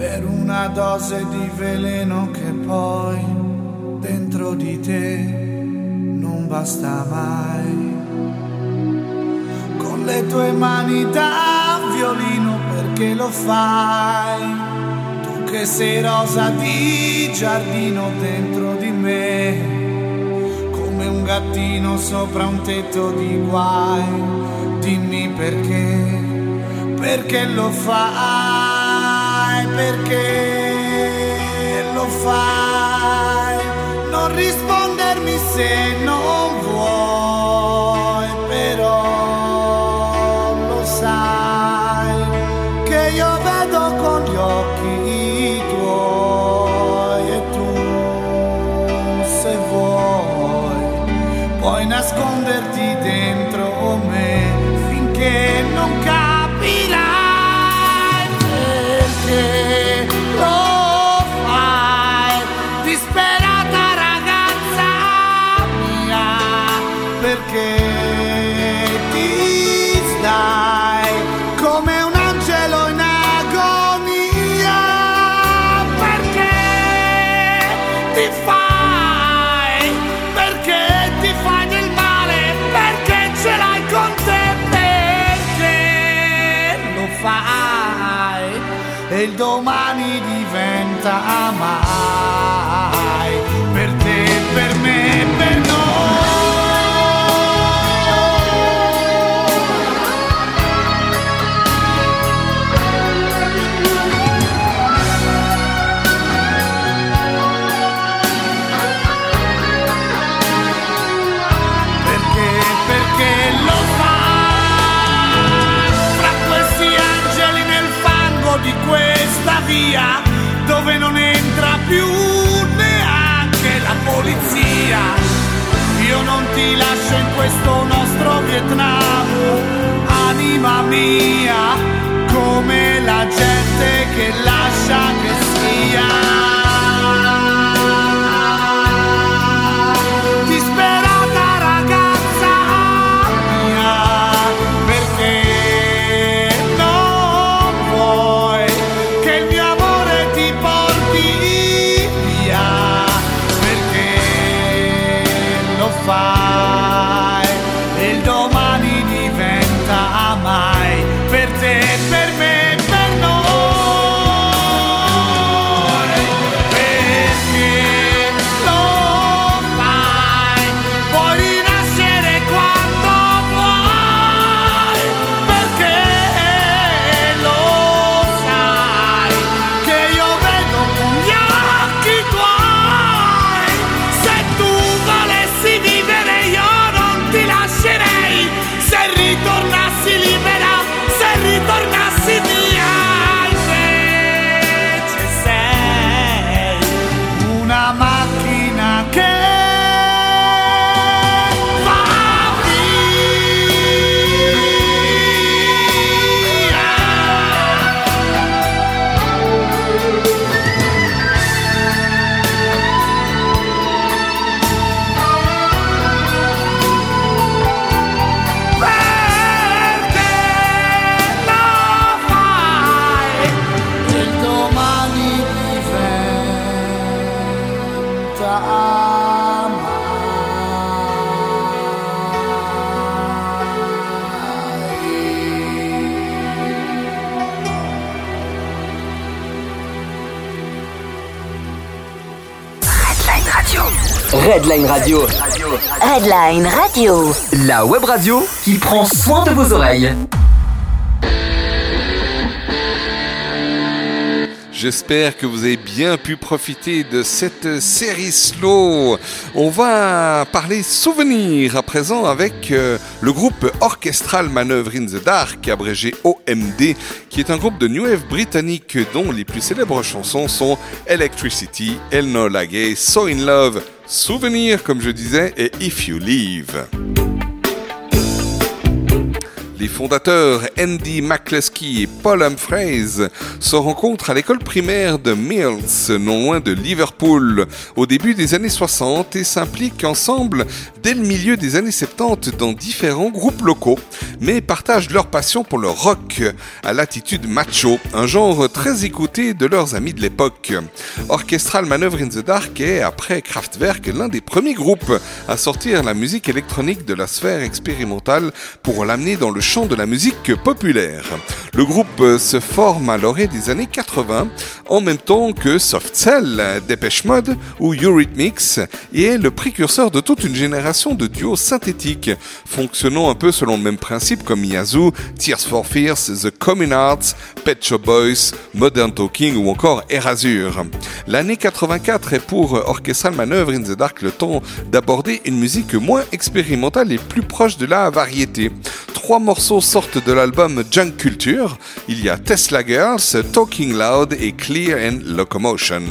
Per una dose di veleno che poi dentro di te non basta mai. Con le tue mani da violino perché lo fai? Tu che sei rosa di giardino dentro di me, come un gattino sopra un tetto di guai. Dimmi perché, perché lo fai, perché lo fai. Non rispondermi se non vuoi, però e il Vietnamu, anima mia. Redline Radio. La web radio qui prend soin de vos oreilles. J'espère que vous avez bien pu profiter de cette série slow. On va parler souvenirs à présent avec euh, le groupe Orchestral Maneuver in the Dark, abrégé OMD, qui est un groupe de New Wave britannique dont les plus célèbres chansons sont Electricity, El No Lagay, So in Love, Souvenir comme je disais et If You Leave. Les fondateurs Andy McCluskey et Paul Humphreys se rencontrent à l'école primaire de Mills, non loin de Liverpool, au début des années 60 et s'impliquent ensemble dès le milieu des années 70 dans différents groupes locaux, mais partagent leur passion pour le rock à l'attitude macho, un genre très écouté de leurs amis de l'époque. Orchestral Maneuver in the Dark est, après Kraftwerk, l'un des premiers groupes à sortir la musique électronique de la sphère expérimentale pour l'amener dans le champ de la musique populaire. Le groupe se forme à l'orée des années 80, en même temps que Soft Cell, Dépêche Mode ou Eurythmics, et est le précurseur de toute une génération de duos synthétiques, fonctionnant un peu selon le même principe comme Yazoo, Tears for Fears, The Common Arts, Pet Shop Boys, Modern Talking ou encore Erasure. L'année 84 est pour Orchestral Maneuver in the Dark le temps d'aborder une musique moins expérimentale et plus proche de la variété. Trois morceaux sortent de l'album Junk Culture. Il y a Tesla Girls, Talking Loud et Clear and Locomotion.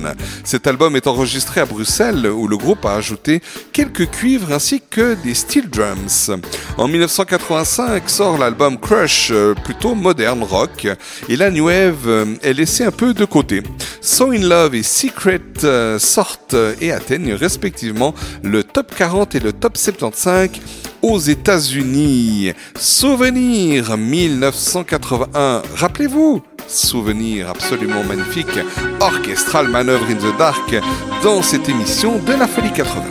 Cet album est enregistré à Bruxelles où le groupe a ajouté quelques cuivres ainsi que des steel drums. En 1985 sort l'album Crush, euh, plutôt moderne rock, et la New Wave euh, est laissée un peu de côté. So in Love et Secret euh, sortent et atteignent respectivement le top 40 et le top 75 aux États-Unis. Souvenir 1981. Rappelez-vous, souvenir absolument magnifique. Orchestral Maneuver in the Dark dans cette émission de la Folie 80.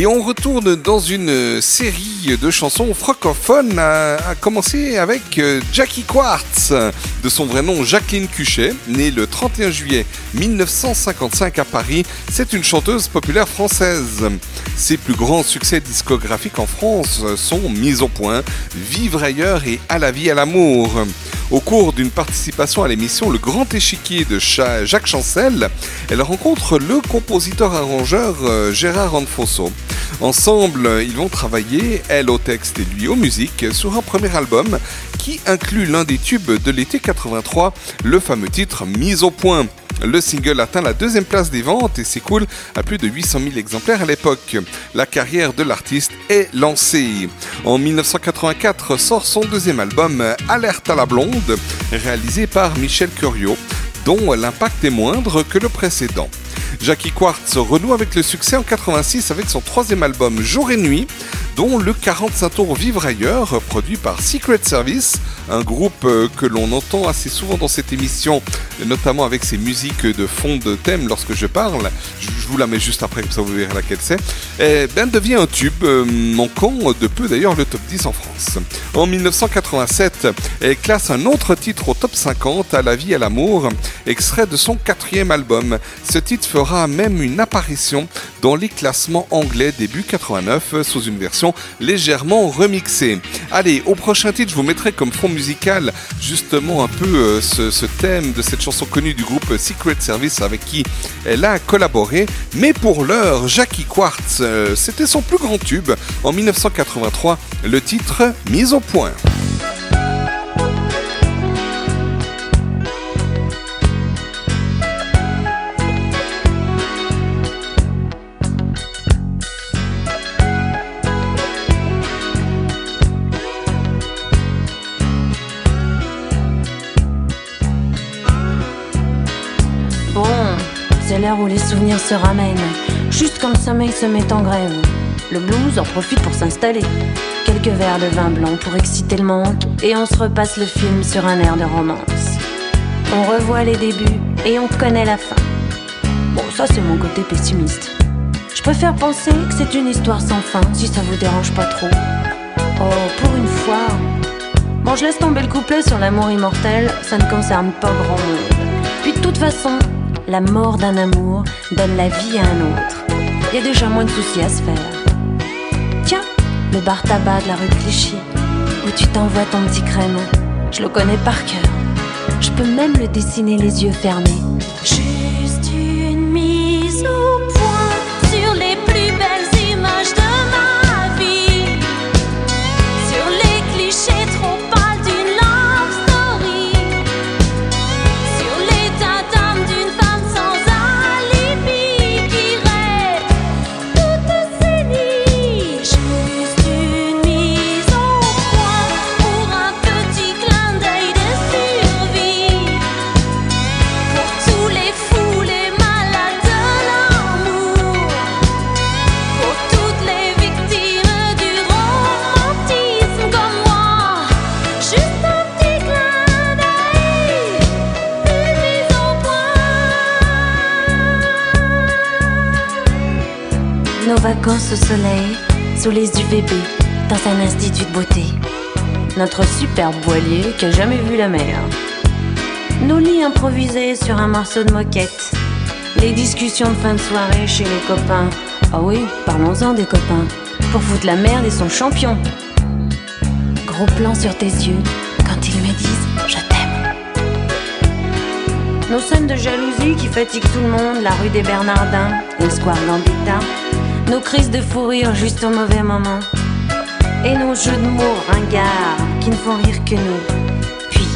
Et on retourne dans une série de chansons francophones, à, commencer avec euh, Jackie Quartz, de son vrai nom Jacqueline Cuchet, née le 31 juillet 1955 à Paris. C'est une chanteuse populaire française. Ses plus grands succès discographiques en France sont Mise au point, Vivre ailleurs et À la vie, à l'amour. Au cours d'une participation à l'émission Le Grand Échiquier de Jacques Chancel, elle rencontre le compositeur-arrangeur euh, Gérard Anfosso. Ensemble, ils vont travailler, elle au texte et lui aux musiques, sur un premier album qui inclut l'un des tubes de l'été 83, le fameux titre Mise au point. Le single atteint la deuxième place des ventes et s'écoule à plus de 800 000 exemplaires à l'époque. La carrière de l'artiste est lancée. En 1984 sort son deuxième album Alerte à la blonde, réalisé par Michel Curiot, dont l'impact est moindre que le précédent. Jackie Quartz renoue avec le succès en 86 avec son troisième album Jour et Nuit, dont le 45 tours Vivre ailleurs, produit par Secret Service, un groupe euh, que l'on entend assez souvent dans cette émission, notamment avec ses musiques de fond de thème lorsque je parle. Je vous la mets juste après, comme ça vous verrez laquelle c'est. Eh ben, devient un tube, euh, manquant de peu d'ailleurs le top 10 en France. En 1987, elle classe un autre titre au top 50, À la vie, à l'amour, extrait de son quatrième album. Ce titre fera même une apparition dans les classements anglais début 89 sous une version légèrement remixée. Allez, au prochain titre, je vous mettrai comme fond musical justement un peu euh, ce, ce thème de cette chanson connue du groupe Secret Service avec qui elle a collaboré. Mais pour l'heure, Jackie Quartz, euh, c'était son plus grand tube en 1983, le titre Mise au point. Les souvenirs se ramènent. Juste quand le sommeil se met en grève. Le blues en profite pour s'installer. Quelques verres de vin blanc pour exciter le manque. Et on se repasse le film sur un air de romance. On revoit les débuts et on connaît la fin. Bon, ça c'est mon côté pessimiste. Je préfère penser que c'est une histoire sans fin, si ça vous dérange pas trop. Oh, pour une fois. Bon, je laisse tomber le couplet sur l'amour immortel, ça ne concerne pas grand monde. Puis de toute façon, la mort d'un amour donne la vie à un autre. Il y a déjà moins de soucis à se faire. Tiens, le bar tabac de la rue Clichy, où tu t'envoies ton petit crème. Je le connais par cœur. Je peux même le dessiner les yeux fermés. Vacances au soleil, sous les UVB, dans un institut de beauté. Notre superbe voilier qui a jamais vu la mer. Nos lits improvisés sur un morceau de moquette. Les discussions de fin de soirée chez les copains. Ah oui, parlons-en des copains. Pour foutre la merde et son champion. Gros plan sur tes yeux quand ils me disent je t'aime. Nos scènes de jalousie qui fatiguent tout le monde, la rue des Bernardins et le square Gambetta. Nos crises de fou rire juste au mauvais moment. Et nos jeux de mots ringards qui ne font rire que nous. Puis,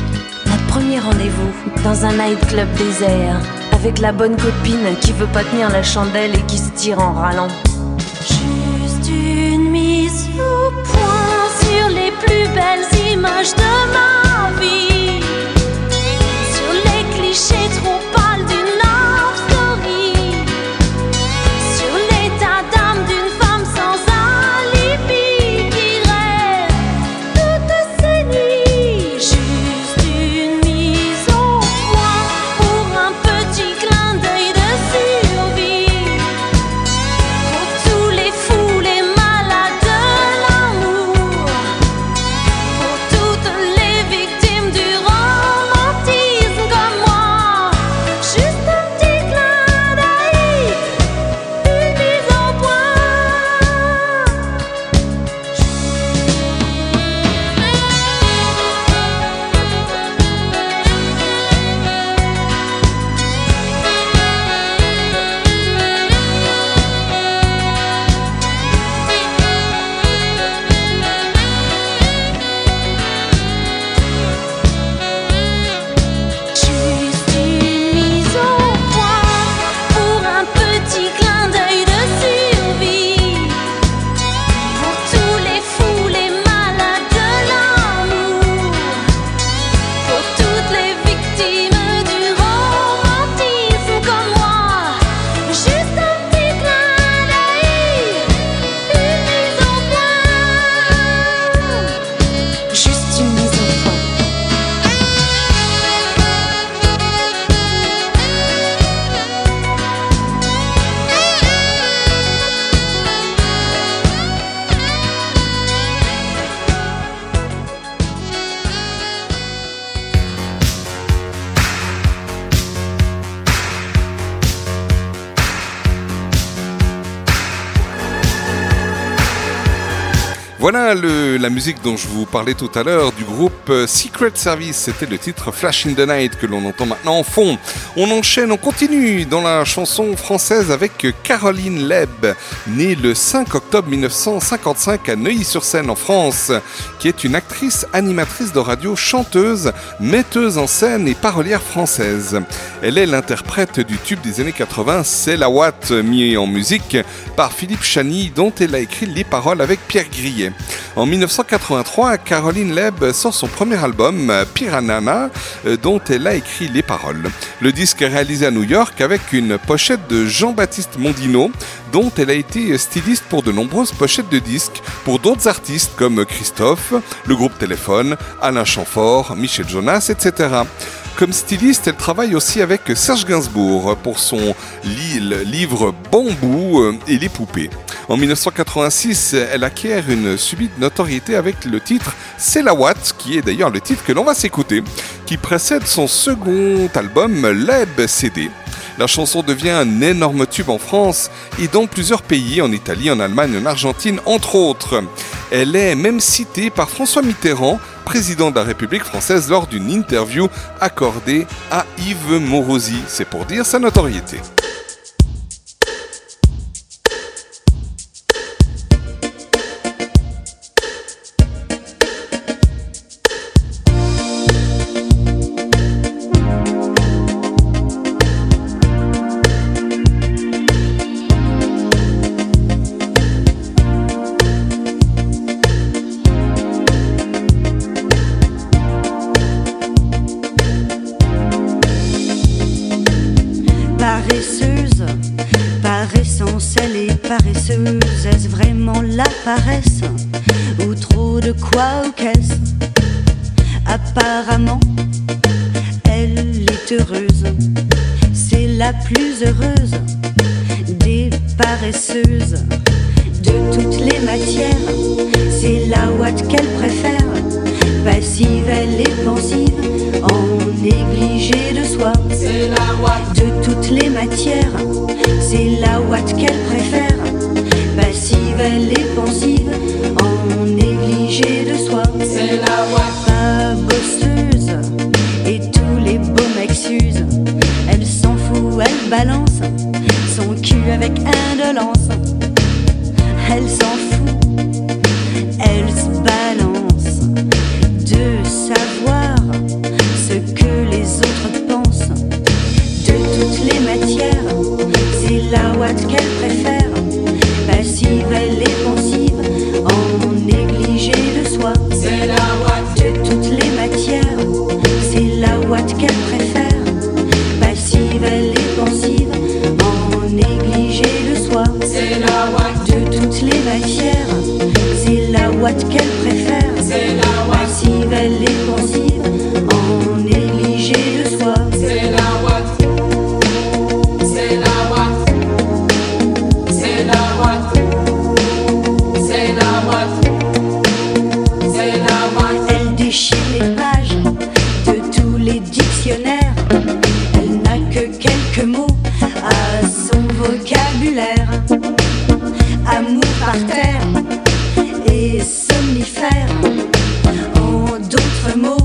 notre premier rendez-vous dans un nightclub désert. Avec la bonne copine qui veut pas tenir la chandelle et qui se tire en râlant. Juste une mise au point sur les plus belles images de ma vie. Voilà le- la musique dont je vous parlais tout à l'heure du groupe euh, Secret Service. C'était le titre Flash in the Night que l'on entend maintenant en fond. On enchaîne, on continue dans la chanson française avec Caroline Leb, née le 5 octobre 1955 à Neuilly-sur-Seine en France, qui est une actrice, animatrice de radio, chanteuse, metteuse en scène et parolière française. Elle est l'interprète du tube des années 80, C'est la Watt, mis en musique par Philippe Chani, dont elle a écrit les paroles avec Pierre Grillet. En 1983, Caroline Leb sort son premier album, Piranana, euh, dont elle a écrit les paroles. Le disque est réalisé à New York avec une pochette de Jean-Baptiste Mondino, dont elle a été styliste pour de nombreuses pochettes de disques pour d'autres artistes comme Christophe, le groupe Téléphone, Alain Chamfort, Michel Jonas, etc. Comme styliste, elle travaille aussi avec Serge Gainsbourg pour son li- livre Bambou euh, et les poupées. En 1986, elle acquiert une subite notoriété avec le titre C'est la Watt, qui est d'ailleurs le titre que l'on va s'écouter, qui précède son second album Leb CD. La chanson devient un énorme tube en France et dans plusieurs pays, en Italie, en Allemagne, en Argentine, entre autres. Elle est même citée par François Mitterrand, président de la République française, lors d'une interview accordée à Yves Morosi. C'est pour dire sa notoriété. Plus heureuse des paresseuses. De toutes les matières, c'est la ouate qu'elle préfère. Passive, elle est pensive, en négligé de soi. C'est la ouate de toutes les matières, c'est la ouate qu'elle préfère. À son vocabulaire. Amour par terre et somnifère. En d'autres mots,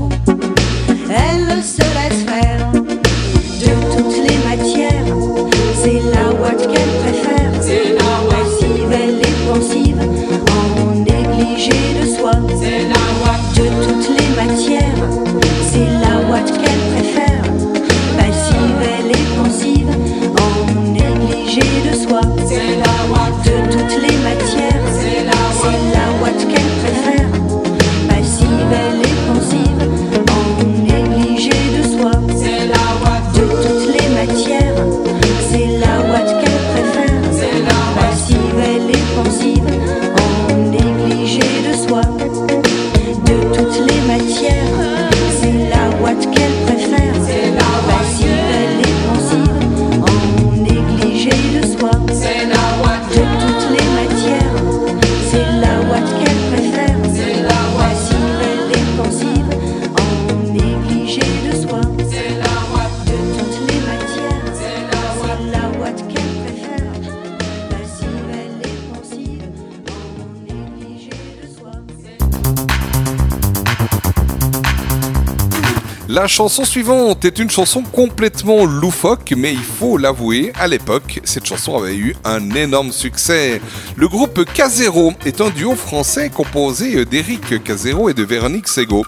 La chanson suivante est une chanson complètement loufoque, mais il faut l'avouer, à l'époque, cette chanson avait eu un énorme succès. Le groupe Casero est un duo français composé d'Éric Casero et de Véronique Sego.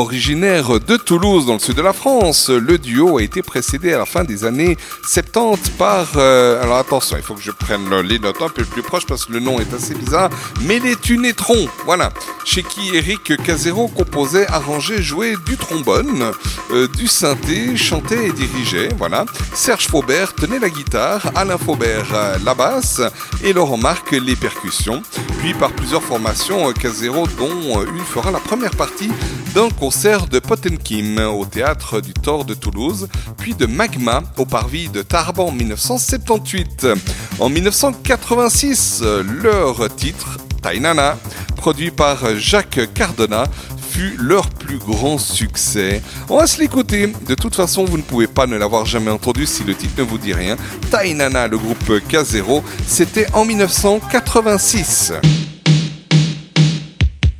Originaire de Toulouse, dans le sud de la France, le duo a été précédé à la fin des années 70 par... euh, alors attention, il faut que je prenne le- les notes un peu plus proches parce que le nom est assez bizarre, mais les Tunétrons, voilà, chez qui Eric Casero composait, arrangeait, jouait du trombone, euh, du synthé, chantait et dirigeait, voilà. Serge Faubert tenait la guitare, Alain Faubert euh, la basse et Laurent Marc les percussions. Puis par plusieurs formations, Casero dont une fera la première partie d'un concert de Potenkim au théâtre du Thor de Toulouse, puis de Magma au parvis de Tarbes en 1978. En 1986, euh, leur titre, Tainana, produit par Jacques Cardona, fut leur plus grand succès. On va se l'écouter. De toute façon, vous ne pouvez pas ne l'avoir jamais entendu si le titre ne vous dit rien. Tainana, le groupe K0, c'était en 1986.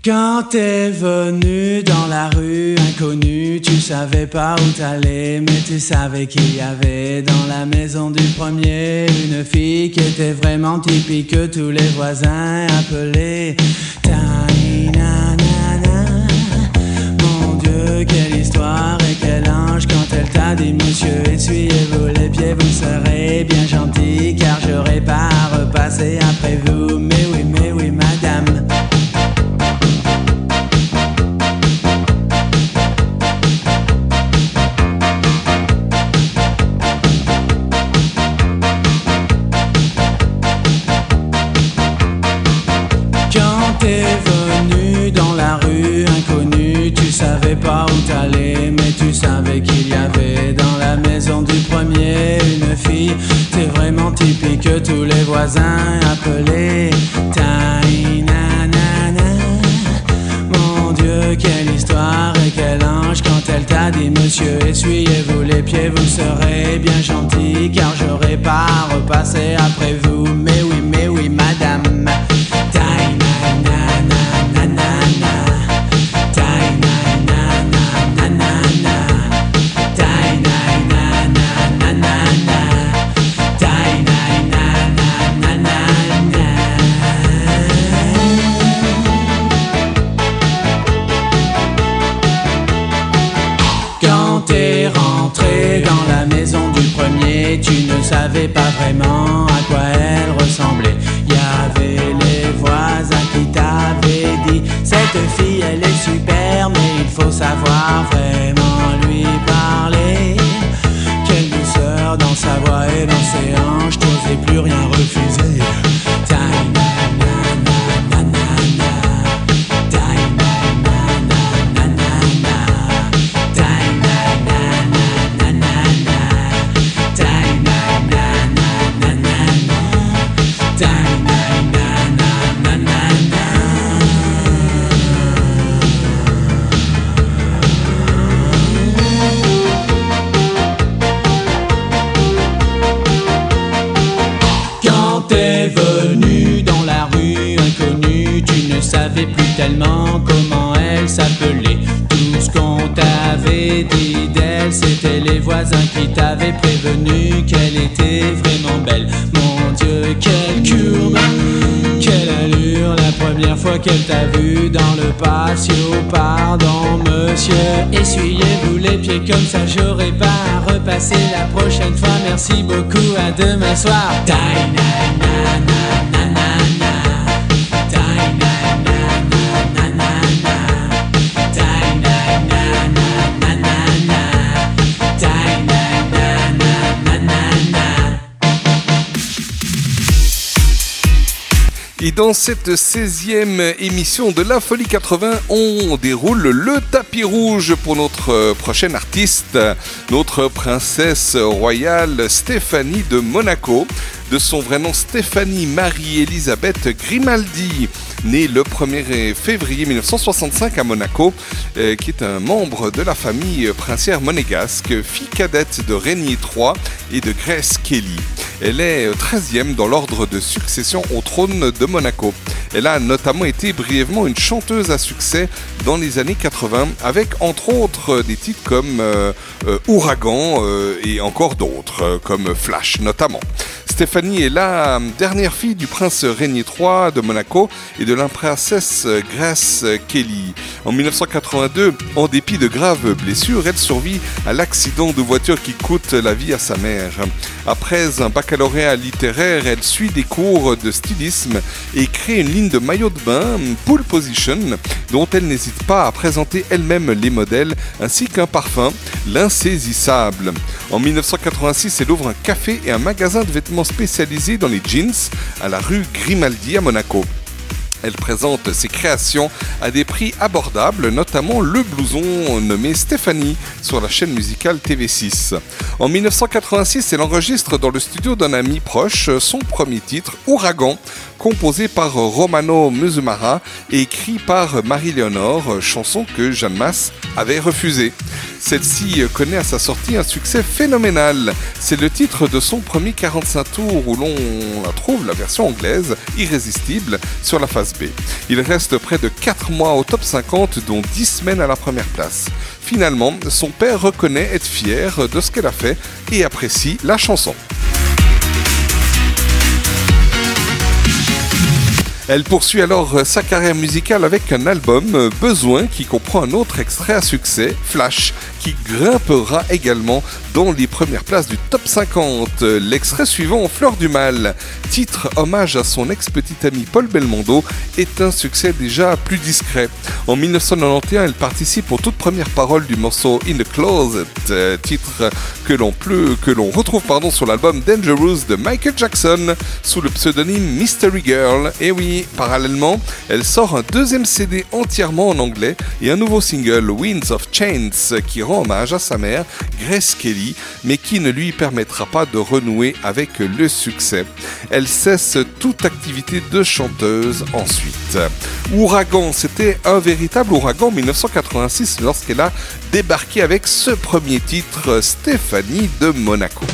Quand t'es venu dans la rue inconnue, tu savais pas où t'allais, mais tu savais qu'il y avait dans la maison du premier une fille qui était vraiment typique que tous les voisins appelaient Tainanana. Mon Dieu, quelle histoire et quel ange quand elle t'a dit Monsieur, essuyez-vous les pieds, vous serez bien gentil car j'aurai pas à repasser après vous. Mais oui, mais oui, madame. Typique que tous les voisins appelaient Tainanana. Mon Dieu, quelle histoire et quel ange quand elle t'a dit Monsieur, essuyez-vous les pieds, vous serez bien gentil car j'aurai pas à repasser après vous. Mais oui, mais oui, madame. Il y avait les voisins qui t'avaient dit Cette fille elle est super, mais il faut savoir vraiment qu'elle était vraiment belle. Mon Dieu, quelle courbe, quelle allure, la première fois qu'elle t'a vu dans le patio. Pardon, monsieur, essuyez-vous les pieds comme ça, j'aurai pas à repasser la prochaine fois. Merci beaucoup, à demain soir. Et dans cette 16e émission de La Folie 80, on déroule le tapis rouge pour notre euh, prochaine artiste, notre princesse royale Stéphanie de Monaco, de son vrai nom Stéphanie Marie-Elisabeth Grimaldi, née le 1er février 1965 à Monaco, euh, qui est un membre de la famille princière monégasque, fille cadette de Régnier III et de Grace Kelly. Elle est 13e dans l'ordre de succession au trône de Monaco. Elle a notamment été brièvement une chanteuse à succès dans les années 80 avec entre autres des titres comme euh, euh, Ouragan et encore d'autres comme Flash notamment. Stéphanie est la dernière fille du prince Régnier III de Monaco et de la princesse Grace Kelly. En 1982, en dépit de graves blessures, elle survit à l'accident de voiture qui coûte la vie à sa mère. Après un baccalauréat littéraire, elle suit des cours de stylisme et crée une ligne de maillot de bain, Pool Position, dont elle n'hésite pas à présenter elle-même les modèles, ainsi qu'un parfum, l'insaisissable. En 1986, elle ouvre un café et un magasin de vêtements spécialisés dans les jeans à la rue Grimaldi à Monaco. Elle présente ses créations à des prix abordables, notamment le blouson nommé Stéphanie sur la chaîne musicale TV6. En 1986, elle enregistre dans le studio d'un ami proche son premier titre, Ouragan, composé par Romano Musumara et écrit par Marie-Léonore, chanson que Jeanne Masse avait refusée. Celle-ci connaît à sa sortie un succès phénoménal. C'est le titre de son premier 45 tours où l'on trouve, la version anglaise, irrésistible, sur la face B. Il reste près de 4 mois au top 50, dont 10 semaines à la première place. Finalement, son père reconnaît être fier de ce qu'elle a fait et apprécie la chanson. Elle poursuit alors sa carrière musicale avec un album, euh, Besoin, qui comprend un autre extrait à succès, Flash, qui grimpera également dans les premières places du top 50. L'extrait suivant, Fleur du Mal, titre hommage à son ex-petit ami Paul Belmondo, est un succès déjà plus discret. En 1991, elle participe aux toutes premières paroles du morceau In the Closet, titre que l'on que l'on retrouve pardon, sur l'album Dangerous de Michael Jackson sous le pseudonyme Mystery Girl. Et oui, parallèlement, elle sort un deuxième CD entièrement en anglais et un nouveau single, Winds of Chains, qui rend hommage à sa mère, Grace Kelly, mais qui ne lui permettra pas de renouer avec le succès. Elle cesse toute activité de chanteuse ensuite. Ouragan, c'était un véritable ouragan en 1986 lorsqu'elle a débarqué avec ce premier titre, Stéphanie de Monaco.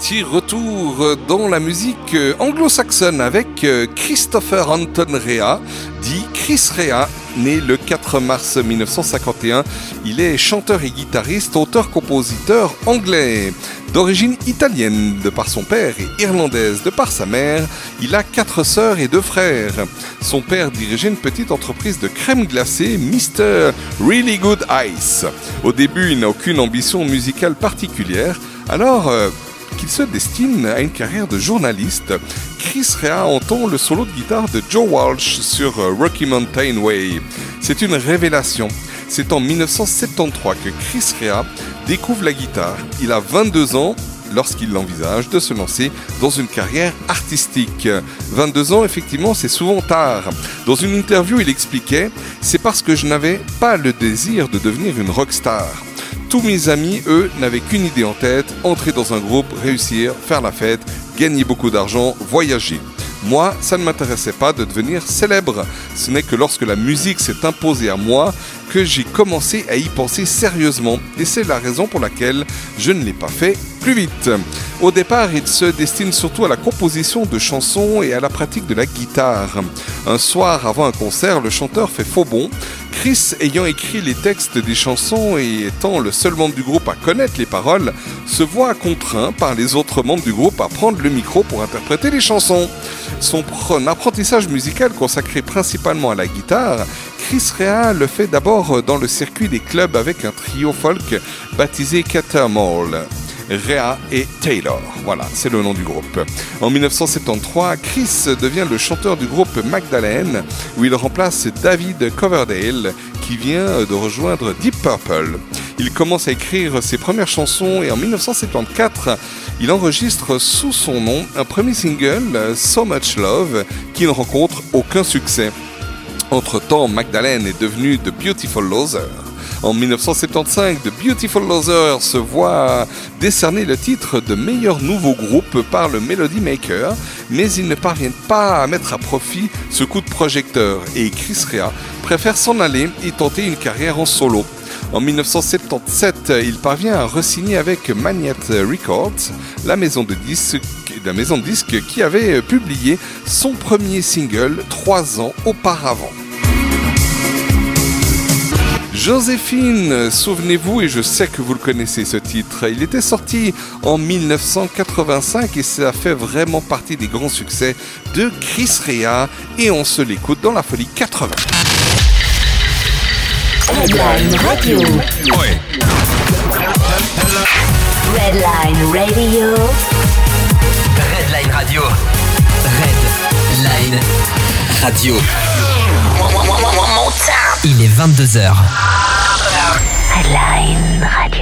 Petit retour dans la musique anglo-saxonne avec euh, Christopher Anton Rea, dit Chris Rea, né le 4 mars 1951. Il est chanteur et guitariste, auteur-compositeur anglais. D'origine italienne de par son père et irlandaise de par sa mère, il a quatre sœurs et deux frères. Son père dirigeait une petite entreprise de crème glacée, Mr. Really Good Ice. Au début, il n'a aucune ambition musicale particulière, alors euh, se destine à une carrière de journaliste, Chris Rea entend le solo de guitare de Joe Walsh sur euh, Rocky Mountain Way. C'est une révélation. C'est en 1973 que Chris Rea découvre la guitare. Il a 22 ans lorsqu'il envisage de se lancer dans une carrière artistique. 22 ans, effectivement, c'est souvent tard. Dans une interview, il expliquait C'est parce que je n'avais pas le désir de devenir une rockstar. Tous mes amis, eux, n'avaient qu'une idée en tête entrer dans un groupe, réussir, faire la fête, gagner beaucoup d'argent, voyager. Moi, ça ne m'intéressait pas de devenir célèbre. Ce n'est que lorsque la musique s'est imposée à moi que j'ai commencé à y penser sérieusement. Et c'est la raison pour laquelle je ne l'ai pas fait plus vite. Au départ, il se destine surtout à la composition de chansons et à la pratique de la guitare. Un soir avant un concert, le chanteur fait faux bond. Chris, ayant écrit les textes des chansons et étant le seul membre du groupe à connaître les paroles, se voit contraint par les autres membres du groupe à prendre le micro pour interpréter les chansons. Son pr- apprentissage musical consacré principalement à la guitare, Chris Rea le fait d'abord dans le circuit des clubs avec un trio folk baptisé Catermall. Rea et Taylor. Voilà, c'est le nom du groupe. En 1973, Chris devient le chanteur du groupe Magdalene, où il remplace David Coverdale, qui vient de rejoindre Deep Purple. Il commence à écrire ses premières chansons et en 1974, il enregistre sous son nom un premier single, So Much Love, qui ne rencontre aucun succès. Entre-temps, Magdalene est devenue The Beautiful Loser. En 1975, The Beautiful Loser se voit décerner le titre de meilleur nouveau groupe par le Melody Maker, mais ils ne parviennent pas à mettre à profit ce coup de projecteur et Chris Rea préfère s'en aller et tenter une carrière en solo. En 1977, il parvient à re-signer avec Magnate Records, la maison de disques la maison de disques qui avait publié son premier single trois ans auparavant. Joséphine, souvenez-vous, et je sais que vous le connaissez ce titre, il était sorti en 1985 et ça fait vraiment partie des grands succès de Chris Rea et on se l'écoute dans la folie 80. Redline Radio. Redline Radio. Redline Radio. Redline Radio. Il est 22h. Redline Radio.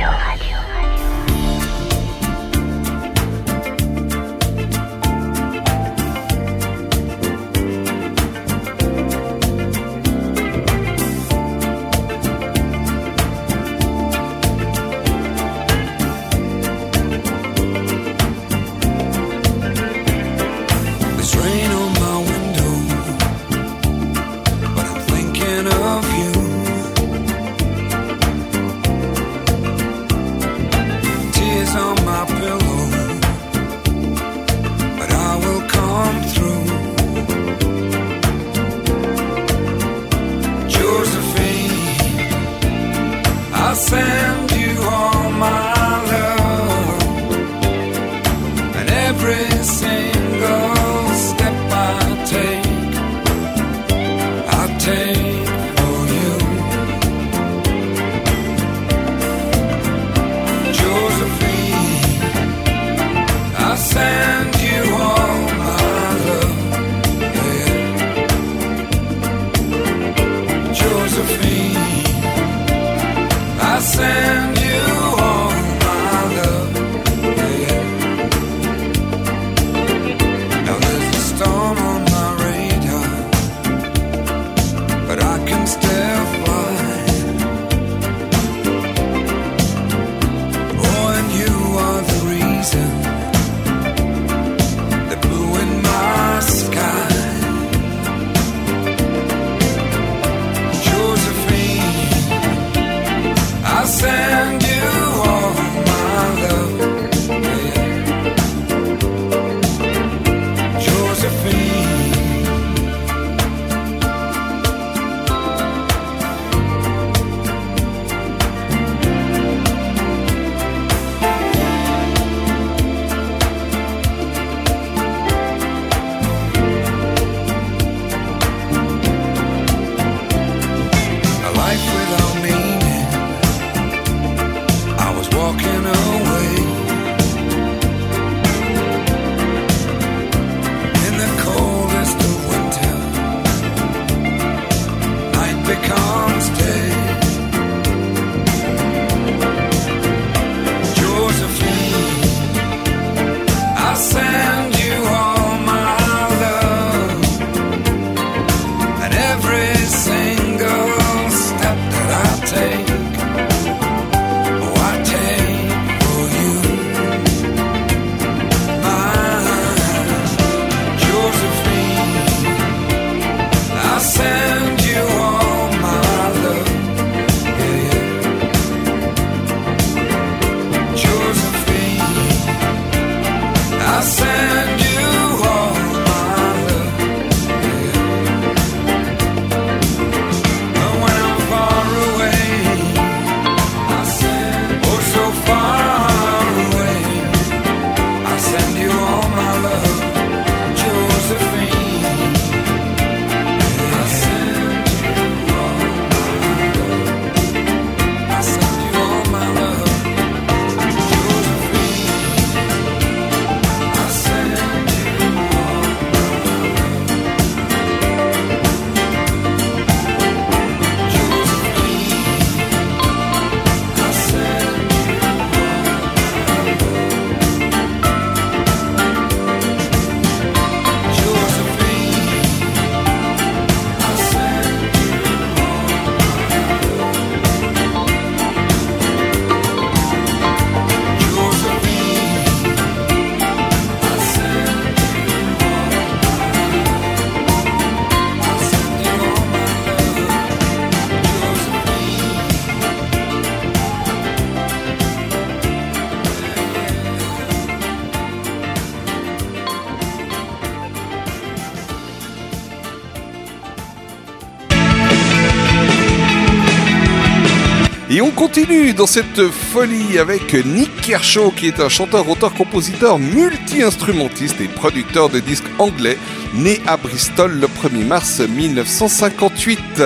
On continue dans cette folie avec Nick Kershaw, qui est un chanteur, auteur, compositeur, multi-instrumentiste et producteur de disques anglais, né à Bristol le 1er mars 1958.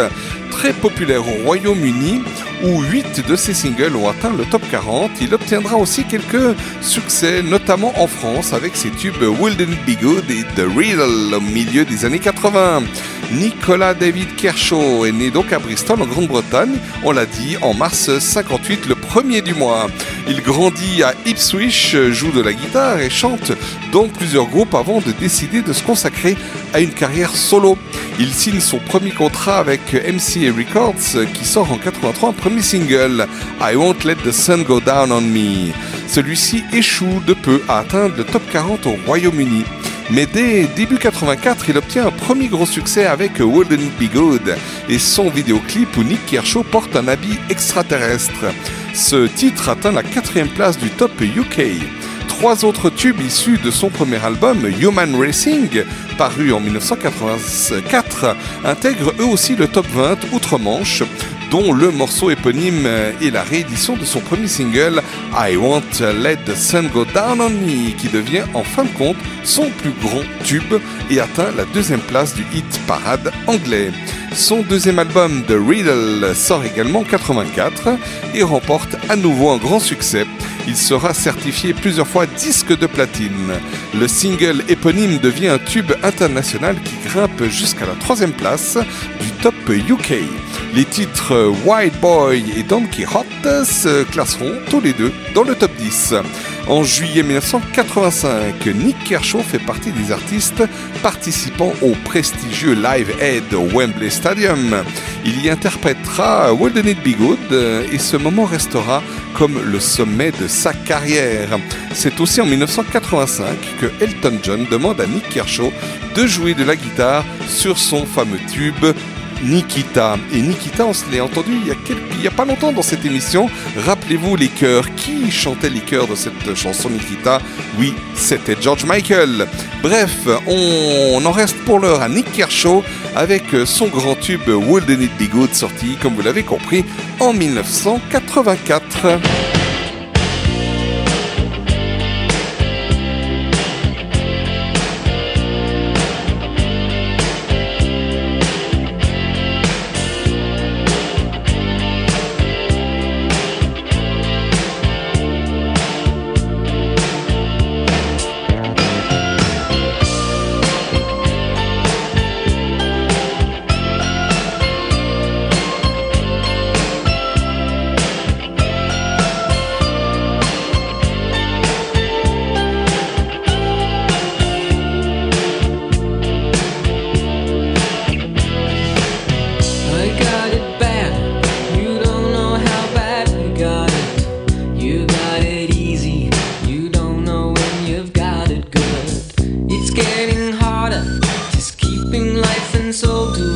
Très populaire au Royaume-Uni, où 8 de ses singles ont atteint le top 40, il obtiendra aussi quelques succès, notamment en France, avec ses tubes Wouldn't Be Good et The Riddle au milieu des années 80. Nicolas David Kershaw est né donc à Bristol en Grande-Bretagne, on l'a dit, en mars 58, le premier du mois. Il grandit à Ipswich, joue de la guitare et chante dans plusieurs groupes avant de décider de se consacrer à une carrière solo. Il signe son premier contrat avec MCA Records qui sort en 83 un premier single, I Won't Let the Sun Go Down on Me. Celui-ci échoue de peu à atteindre le top 40 au Royaume-Uni. Mais dès début 84, il obtient un premier gros succès avec Wouldn't Be Good et son vidéoclip où Nick Kershaw porte un habit extraterrestre. Ce titre atteint la quatrième place du top UK. Trois autres tubes issus de son premier album, Human Racing, paru en 1984, intègrent eux aussi le top 20 outre-Manche, dont le morceau éponyme est la réédition de son premier single I Want Let the Sun Go Down on Me, qui devient en fin de compte son plus grand tube et atteint la deuxième place du hit parade anglais. Son deuxième album The Riddle sort également en 84 et remporte à nouveau un grand succès. Il sera certifié plusieurs fois disque de platine. Le single éponyme devient un tube international qui grimpe jusqu'à la troisième place du top UK. Les titres White Boy et Don Quixote se classeront tous les deux dans le top 10. En juillet 1985, Nick Kershaw fait partie des artistes participant au prestigieux Live Aid au Wembley Stadium. Il y interprétera Wouldn't It Be Good et ce moment restera comme le sommet de sa carrière. C'est aussi en 1985 que Elton John demande à Nick Kershaw de jouer de la guitare sur son fameux tube Nikita. Et Nikita, on se l'est entendu il y, a pas longtemps dans cette émission. Rappelez-vous les chœurs. Qui chantait les chœurs de cette chanson Nikita? Oui, c'était George Michael. Bref, on, on en reste pour l'heure à Nick Kershaw avec son grand tube Wouldn't It Be Good sorti, comme vous l'avez compris, en 1984. Soul together.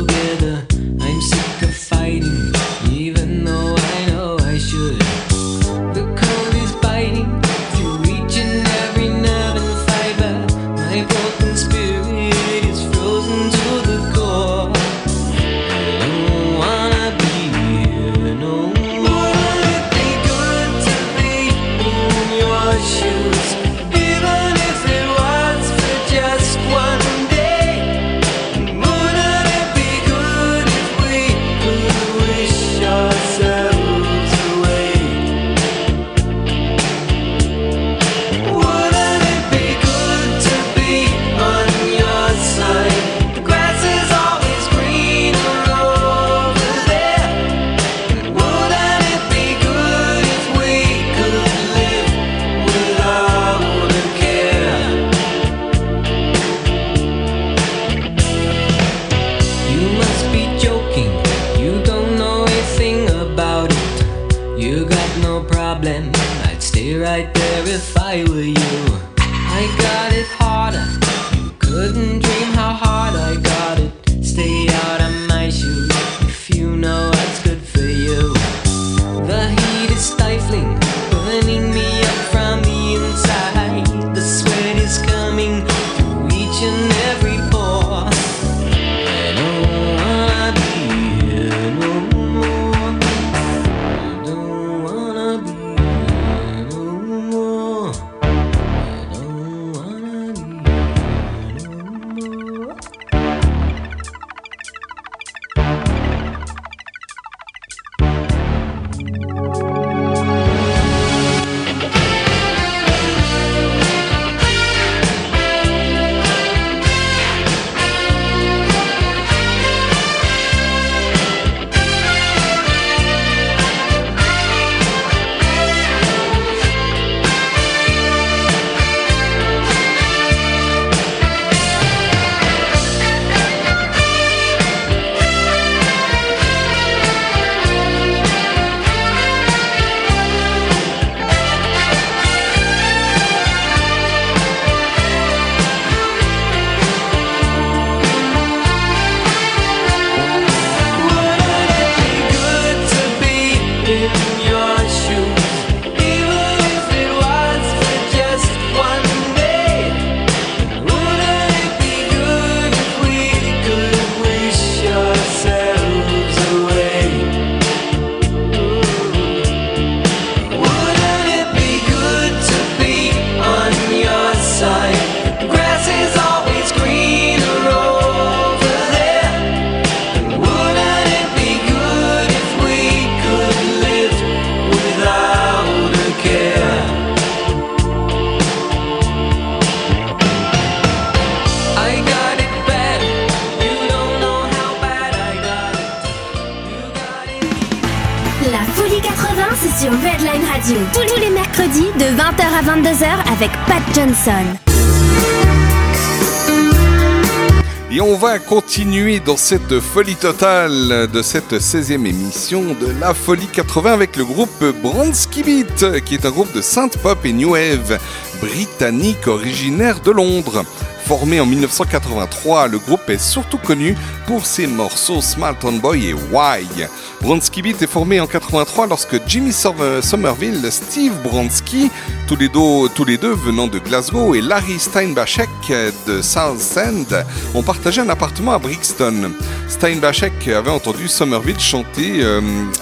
Continuer dans cette folie totale de cette 16e émission de la Folie 80 avec le groupe Bronski Beat, qui est un groupe de synth pop et new wave britannique originaire de Londres. Formé en 1983, le groupe est surtout connu pour ses morceaux Smarton Boy et Why. Bronski Beat est formé en 83 lorsque Jimmy Som- Somerville, Steve Bronski, tous les, deux, tous les deux venant de Glasgow, et Larry Steinbachek de Southend ont partagé un appartement à Brixton. Steinbachek avait entendu Somerville chanter euh,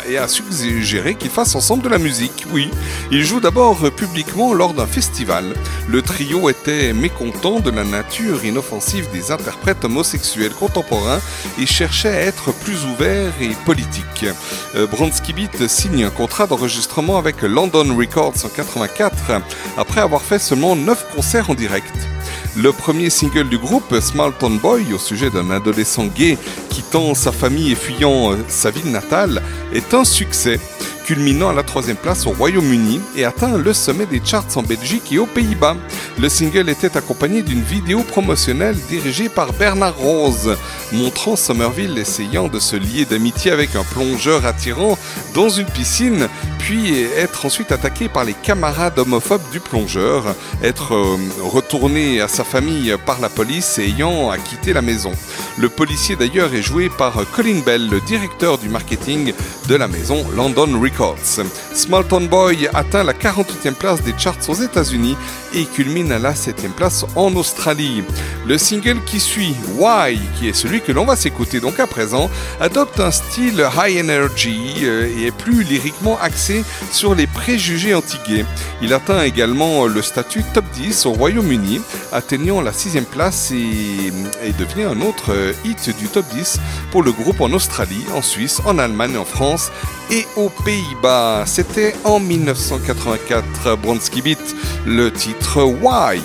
et a suggéré qu'ils fassent ensemble de la musique. Oui, ils jouent d'abord publiquement lors d'un festival. Le trio était mécontent de la nature inoffensive des interprètes homosexuels contemporains et cherchait à être plus ouvert et politique. Euh, Beat signe un contrat d'enregistrement avec London Records en 84 après avoir fait seulement 9 concerts en direct. Le premier single du groupe, Small Town Boy, au sujet d'un adolescent gay quittant sa famille et fuyant euh, sa ville natale, est un succès, culminant à la troisième place au Royaume-Uni et atteint le sommet des charts en Belgique et aux Pays-Bas. Le single était accompagné d'une vidéo promotionnelle dirigée par Bernard Rose, montrant Somerville essayant de se lier d'amitié avec un plongeur attirant dans une piscine, puis être ensuite attaqué par les camarades homophobes du plongeur, être euh, retourné à sa famille par la police et ayant à quitter la maison. Le policier d'ailleurs est joué par Colin Bell, le directeur du marketing de la maison London Records. Small Town Boy atteint la 48e place des charts aux États-Unis et culmine à la 7e place en Australie. Le single qui suit, Why, qui est celui que l'on va s'écouter donc à présent, adopte un style high energy euh, et est plus lyriquement axé sur les préjugés anti-gays. Il atteint également le statut top 10 au Royaume-Uni, atteignant la 6e place et, et devient un autre euh, hit du top 10 pour le groupe en Australie, en Suisse, en Allemagne, en France et aux Pays-Bas. C'était en 1984, Bronski Beat, le titre Why.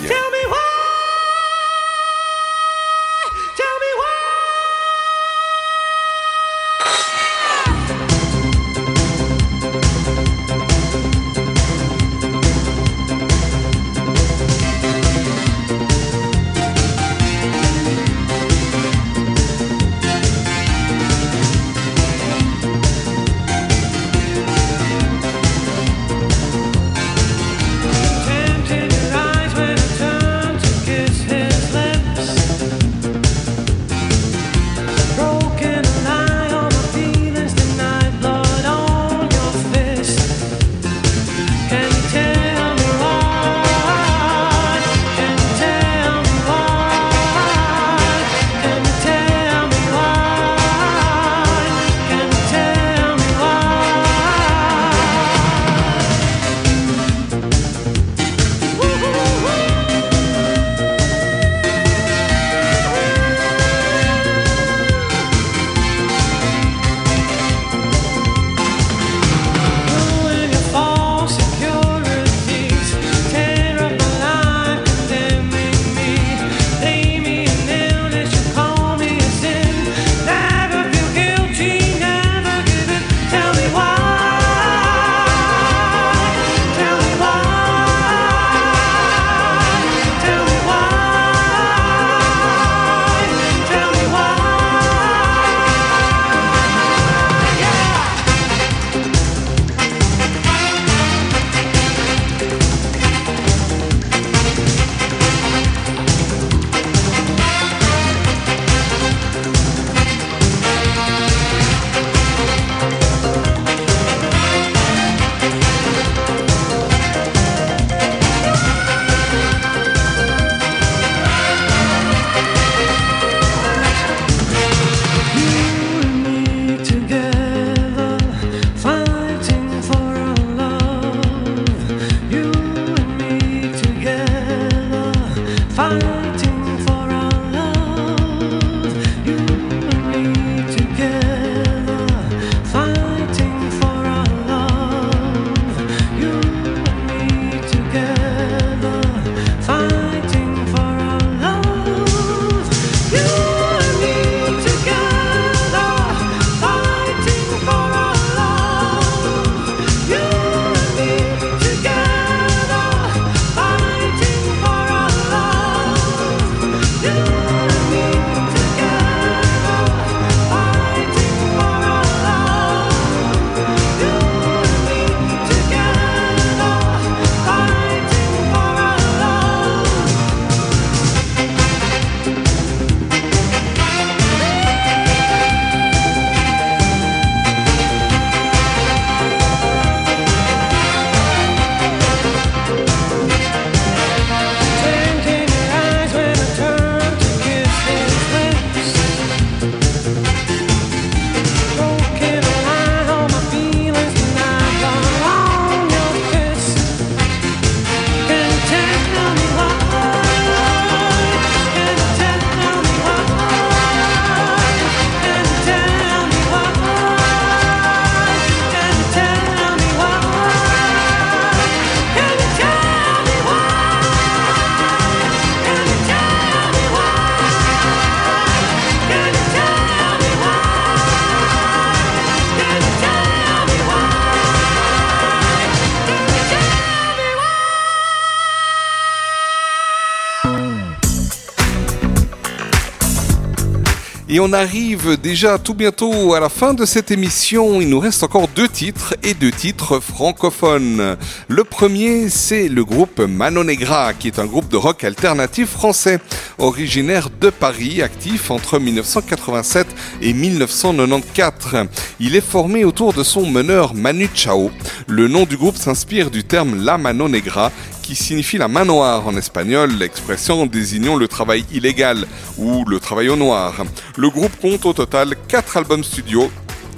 Et on arrive déjà tout bientôt à la fin de cette émission. Il nous reste encore deux titres et deux titres francophones. Le premier, c'est le groupe Mano Negra, qui est un groupe de rock alternatif français, originaire de Paris, actif entre 1987 et 1994. Il est formé autour de son meneur Manu Chao. Le nom du groupe s'inspire du terme La Mano Negra, qui signifie la main noire en espagnol, l'expression désignant le travail illégal ou le travail au noir. Le groupe compte au total 4 albums studio.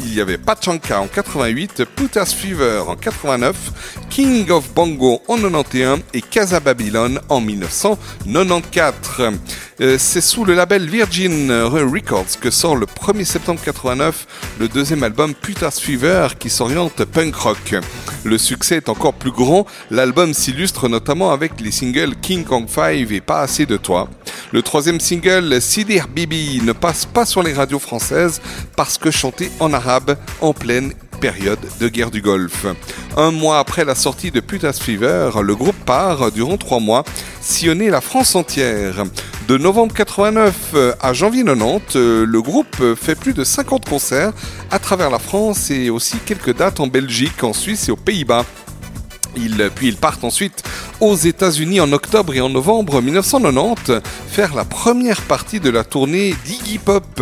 Il y avait Pachanka en 88, Putas Fever en 89, King of Bongo en 91 et Casa Babylon en 1994. Euh, C'est sous le label Virgin Records que sort le 1er septembre 89 le deuxième album Putas Fever qui s'oriente punk rock. Le succès est encore plus grand, l'album s'illustre notamment avec les singles King Kong 5 et Pas assez de toi. Le troisième single, Sidir Bibi, ne passe pas sur les radios françaises parce que chanté en arabe en pleine période de guerre du Golfe. Un mois après la sortie de Putas Fever, le groupe part, durant trois mois, sillonner la France entière. De novembre 89 à janvier 90, euh, le groupe fait plus de 50 concerts à travers la France et aussi quelques dates en Belgique, en Suisse et aux Pays-Bas. Ils, puis ils partent ensuite aux États-Unis en octobre et en novembre 1990 faire la première partie de la tournée d'Iggy Pop.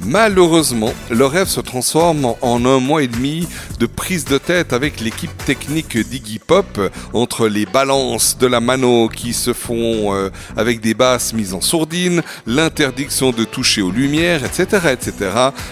Malheureusement, le rêve se transforme en un mois et demi de prise de tête avec l'équipe technique d'Iggy Pop entre les balances de la mano qui se font euh, avec des basses mises en sourdine, l'interdiction de toucher aux lumières, etc., etc.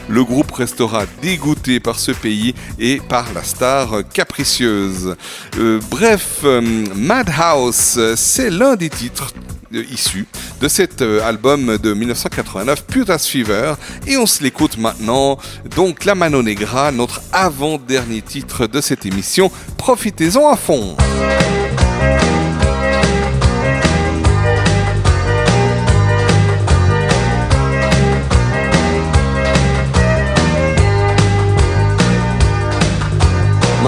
Le groupe restera dégoûté par ce pays et par la star capricieuse. Euh, bref, euh, Madhouse, euh, c'est l'un des titres euh, issus de cet album de 1989, Putas Fever, et on se l'écoute maintenant. Donc La Mano Negra, notre avant-dernier titre de cette émission. Profitez-en à fond.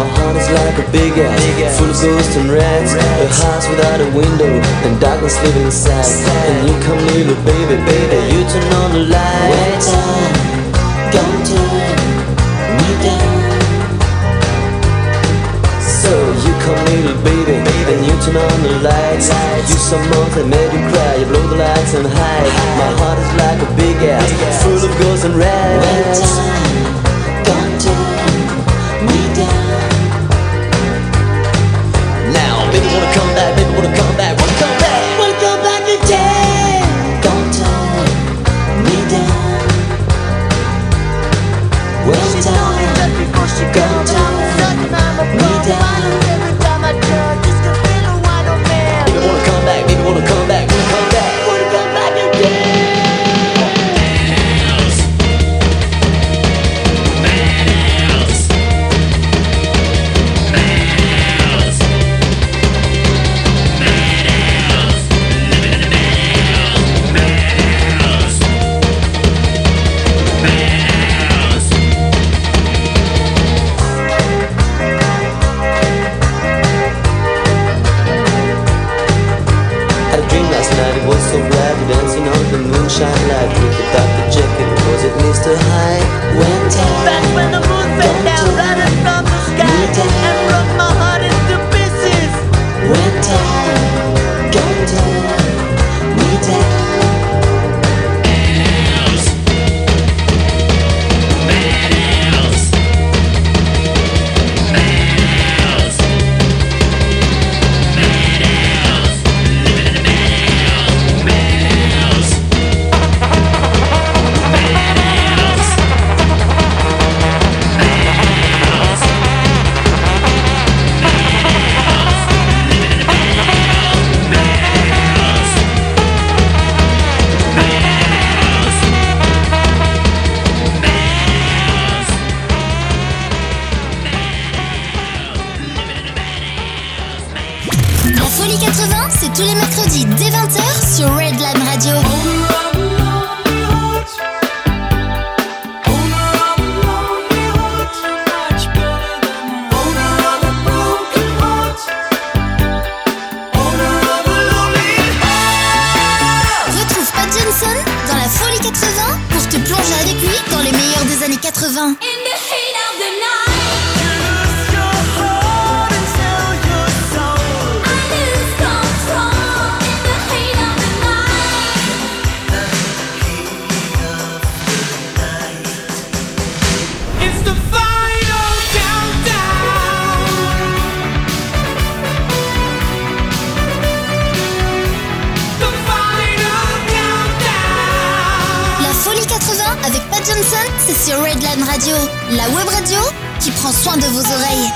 My heart is like a big ass, full of ghosts and rats. A house without a window, and darkness living inside. And you come little baby, baby, you turn on the light. Wait time, come turn me down. So you come little baby, and you turn on the lights. You some month that made you cry, you blow the lights and hide. My heart is like a big ass, full of ghosts and rats. Baby, wanna come 80. In. Sur Redline Radio, la web radio qui prend soin de vos oreilles.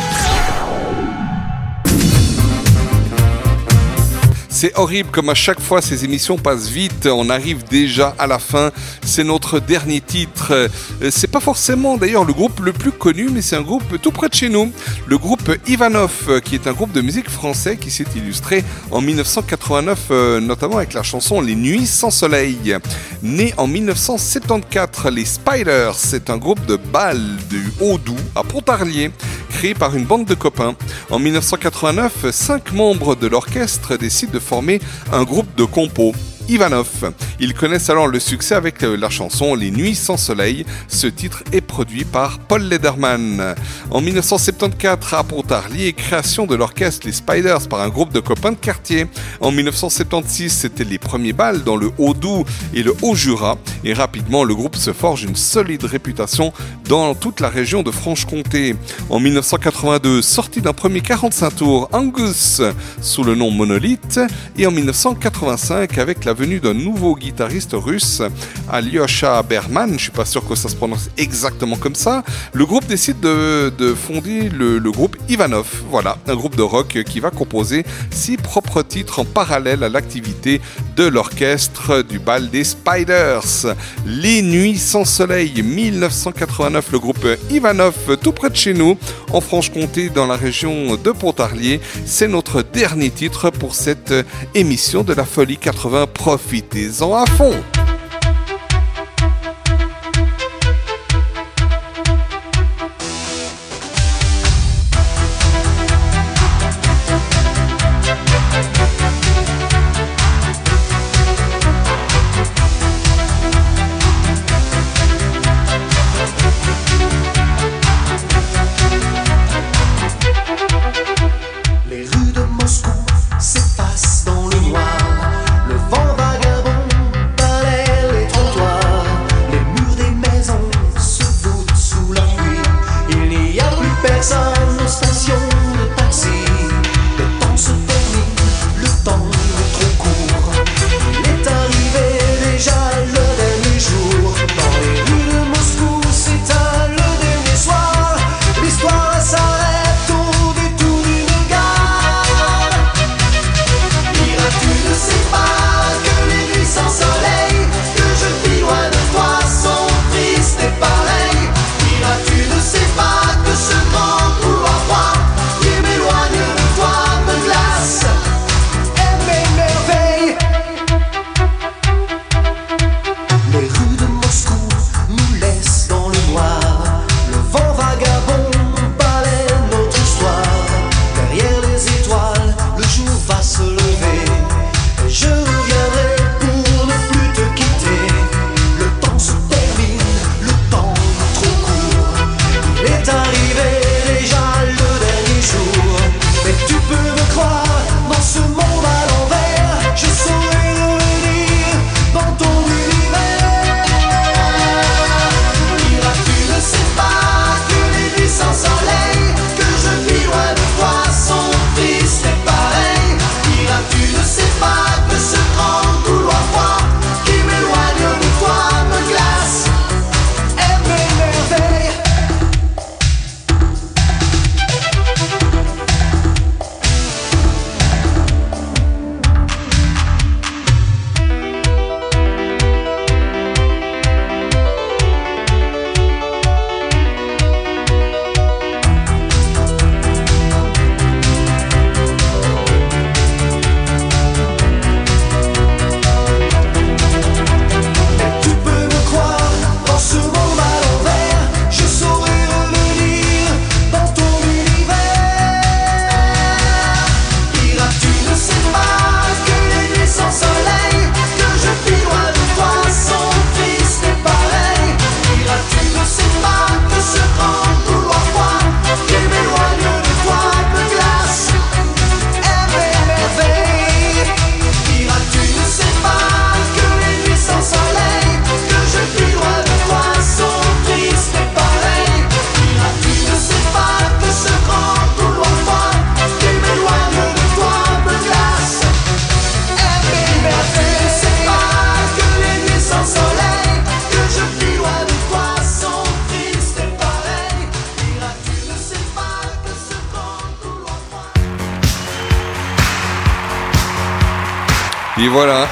C'est horrible comme à chaque fois ces émissions passent vite, on arrive déjà à la fin, c'est notre dernier titre. Euh, C'est pas forcément d'ailleurs le groupe le plus connu, mais c'est un groupe tout près de chez nous. Le groupe Ivanov, euh, qui est un groupe de musique français qui s'est illustré en 1989, euh, notamment avec la chanson Les Nuits sans soleil. Né en 1974, les Spiders, c'est un groupe de balles du Haut-Doubs à Pontarlier, créé par une bande de copains. En 1989, cinq membres de l'orchestre décident de former un groupe de compos. Ivanov. Ils connaissent alors le succès avec euh, la chanson Les Nuits sans soleil. Ce titre est produit par Paul Lederman. En 1974, à Pontarlier, création de l'orchestre Les Spiders par un groupe de copains de quartier. En 1976, c'était les premiers balles dans le Haut-Doubs et le Haut-Jura. Et rapidement, le groupe se forge une solide réputation dans toute la région de Franche-Comté. En 1982, sortie d'un premier 45 tours, Angus, sous le nom Monolith. Et en 1985, avec la venue d'un nouveau guitariste russe, Alyosha Berman, je suis pas sûr que ça se prononce exactement comme ça, le groupe décide de, de fonder le, le groupe Ivanov. Voilà, un groupe de rock qui va composer six propres titres en parallèle à l'activité de l'orchestre du bal des Spiders. Les Nuits sans soleil, 1989, le groupe Ivanov, tout près de chez nous, en Franche-Comté, dans la région de Pontarlier. C'est notre dernier titre pour cette émission de la Folie 80. Profitez-en à fond!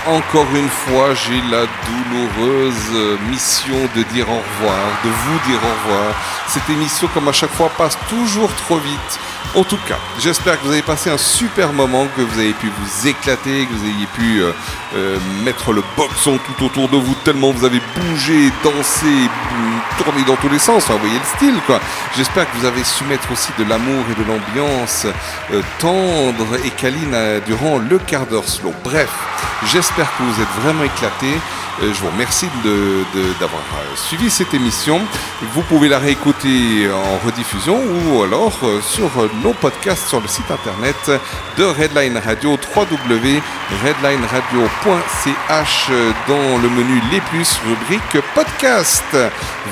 Encore une fois, j'ai la douloureuse mission de dire au revoir, de vous dire au revoir. Cette émission, comme à chaque fois, passe toujours trop vite. En tout cas, j'espère que vous avez passé un super moment, que vous avez pu vous éclater, que vous ayez pu euh, euh, mettre le boxon tout autour de vous, tellement vous avez bougé, dansé, tourné dans tous les sens. Enfin, vous voyez le style, quoi. J'espère que vous avez su mettre aussi de l'amour et de l'ambiance euh, tendre et câline durant le quart d'heure slow. Bref, j'espère que vous êtes vraiment éclatés. Euh, je vous remercie d'avoir euh, suivi cette émission. Vous pouvez la réécouter en rediffusion ou alors euh, sur nos podcasts sur le site internet de Redline Radio, www.redlineradio.ch dans le menu Les Plus, rubrique podcast.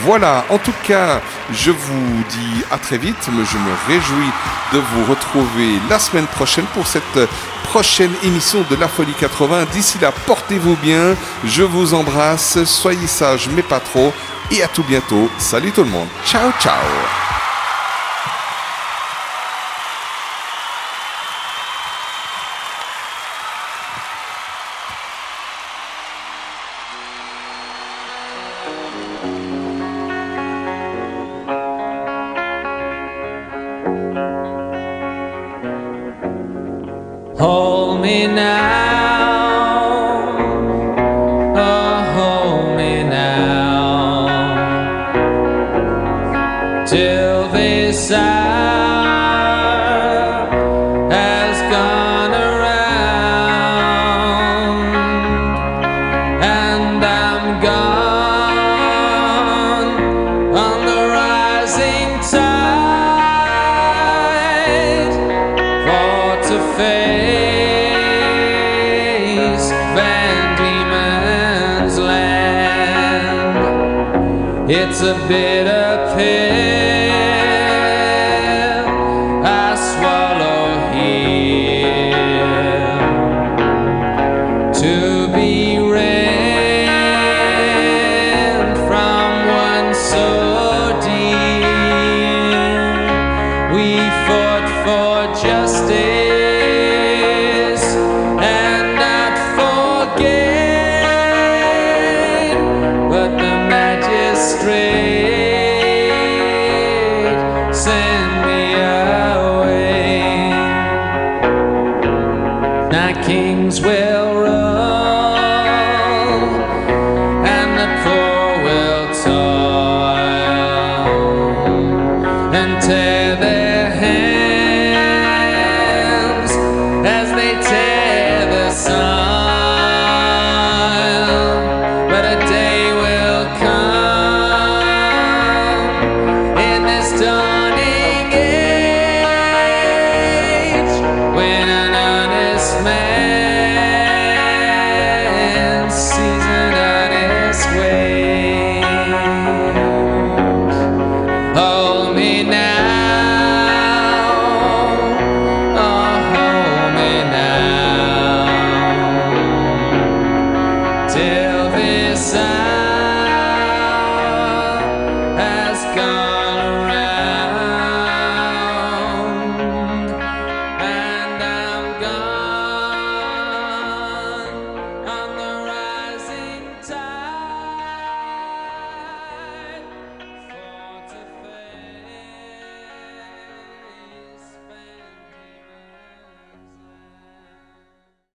Voilà, en tout cas, je vous dis à très vite, je me réjouis de vous retrouver la semaine prochaine pour cette prochaine émission de La Folie 80. D'ici là, portez-vous bien, je vous embrasse, soyez sages mais pas trop, et à tout bientôt. Salut tout le monde, ciao ciao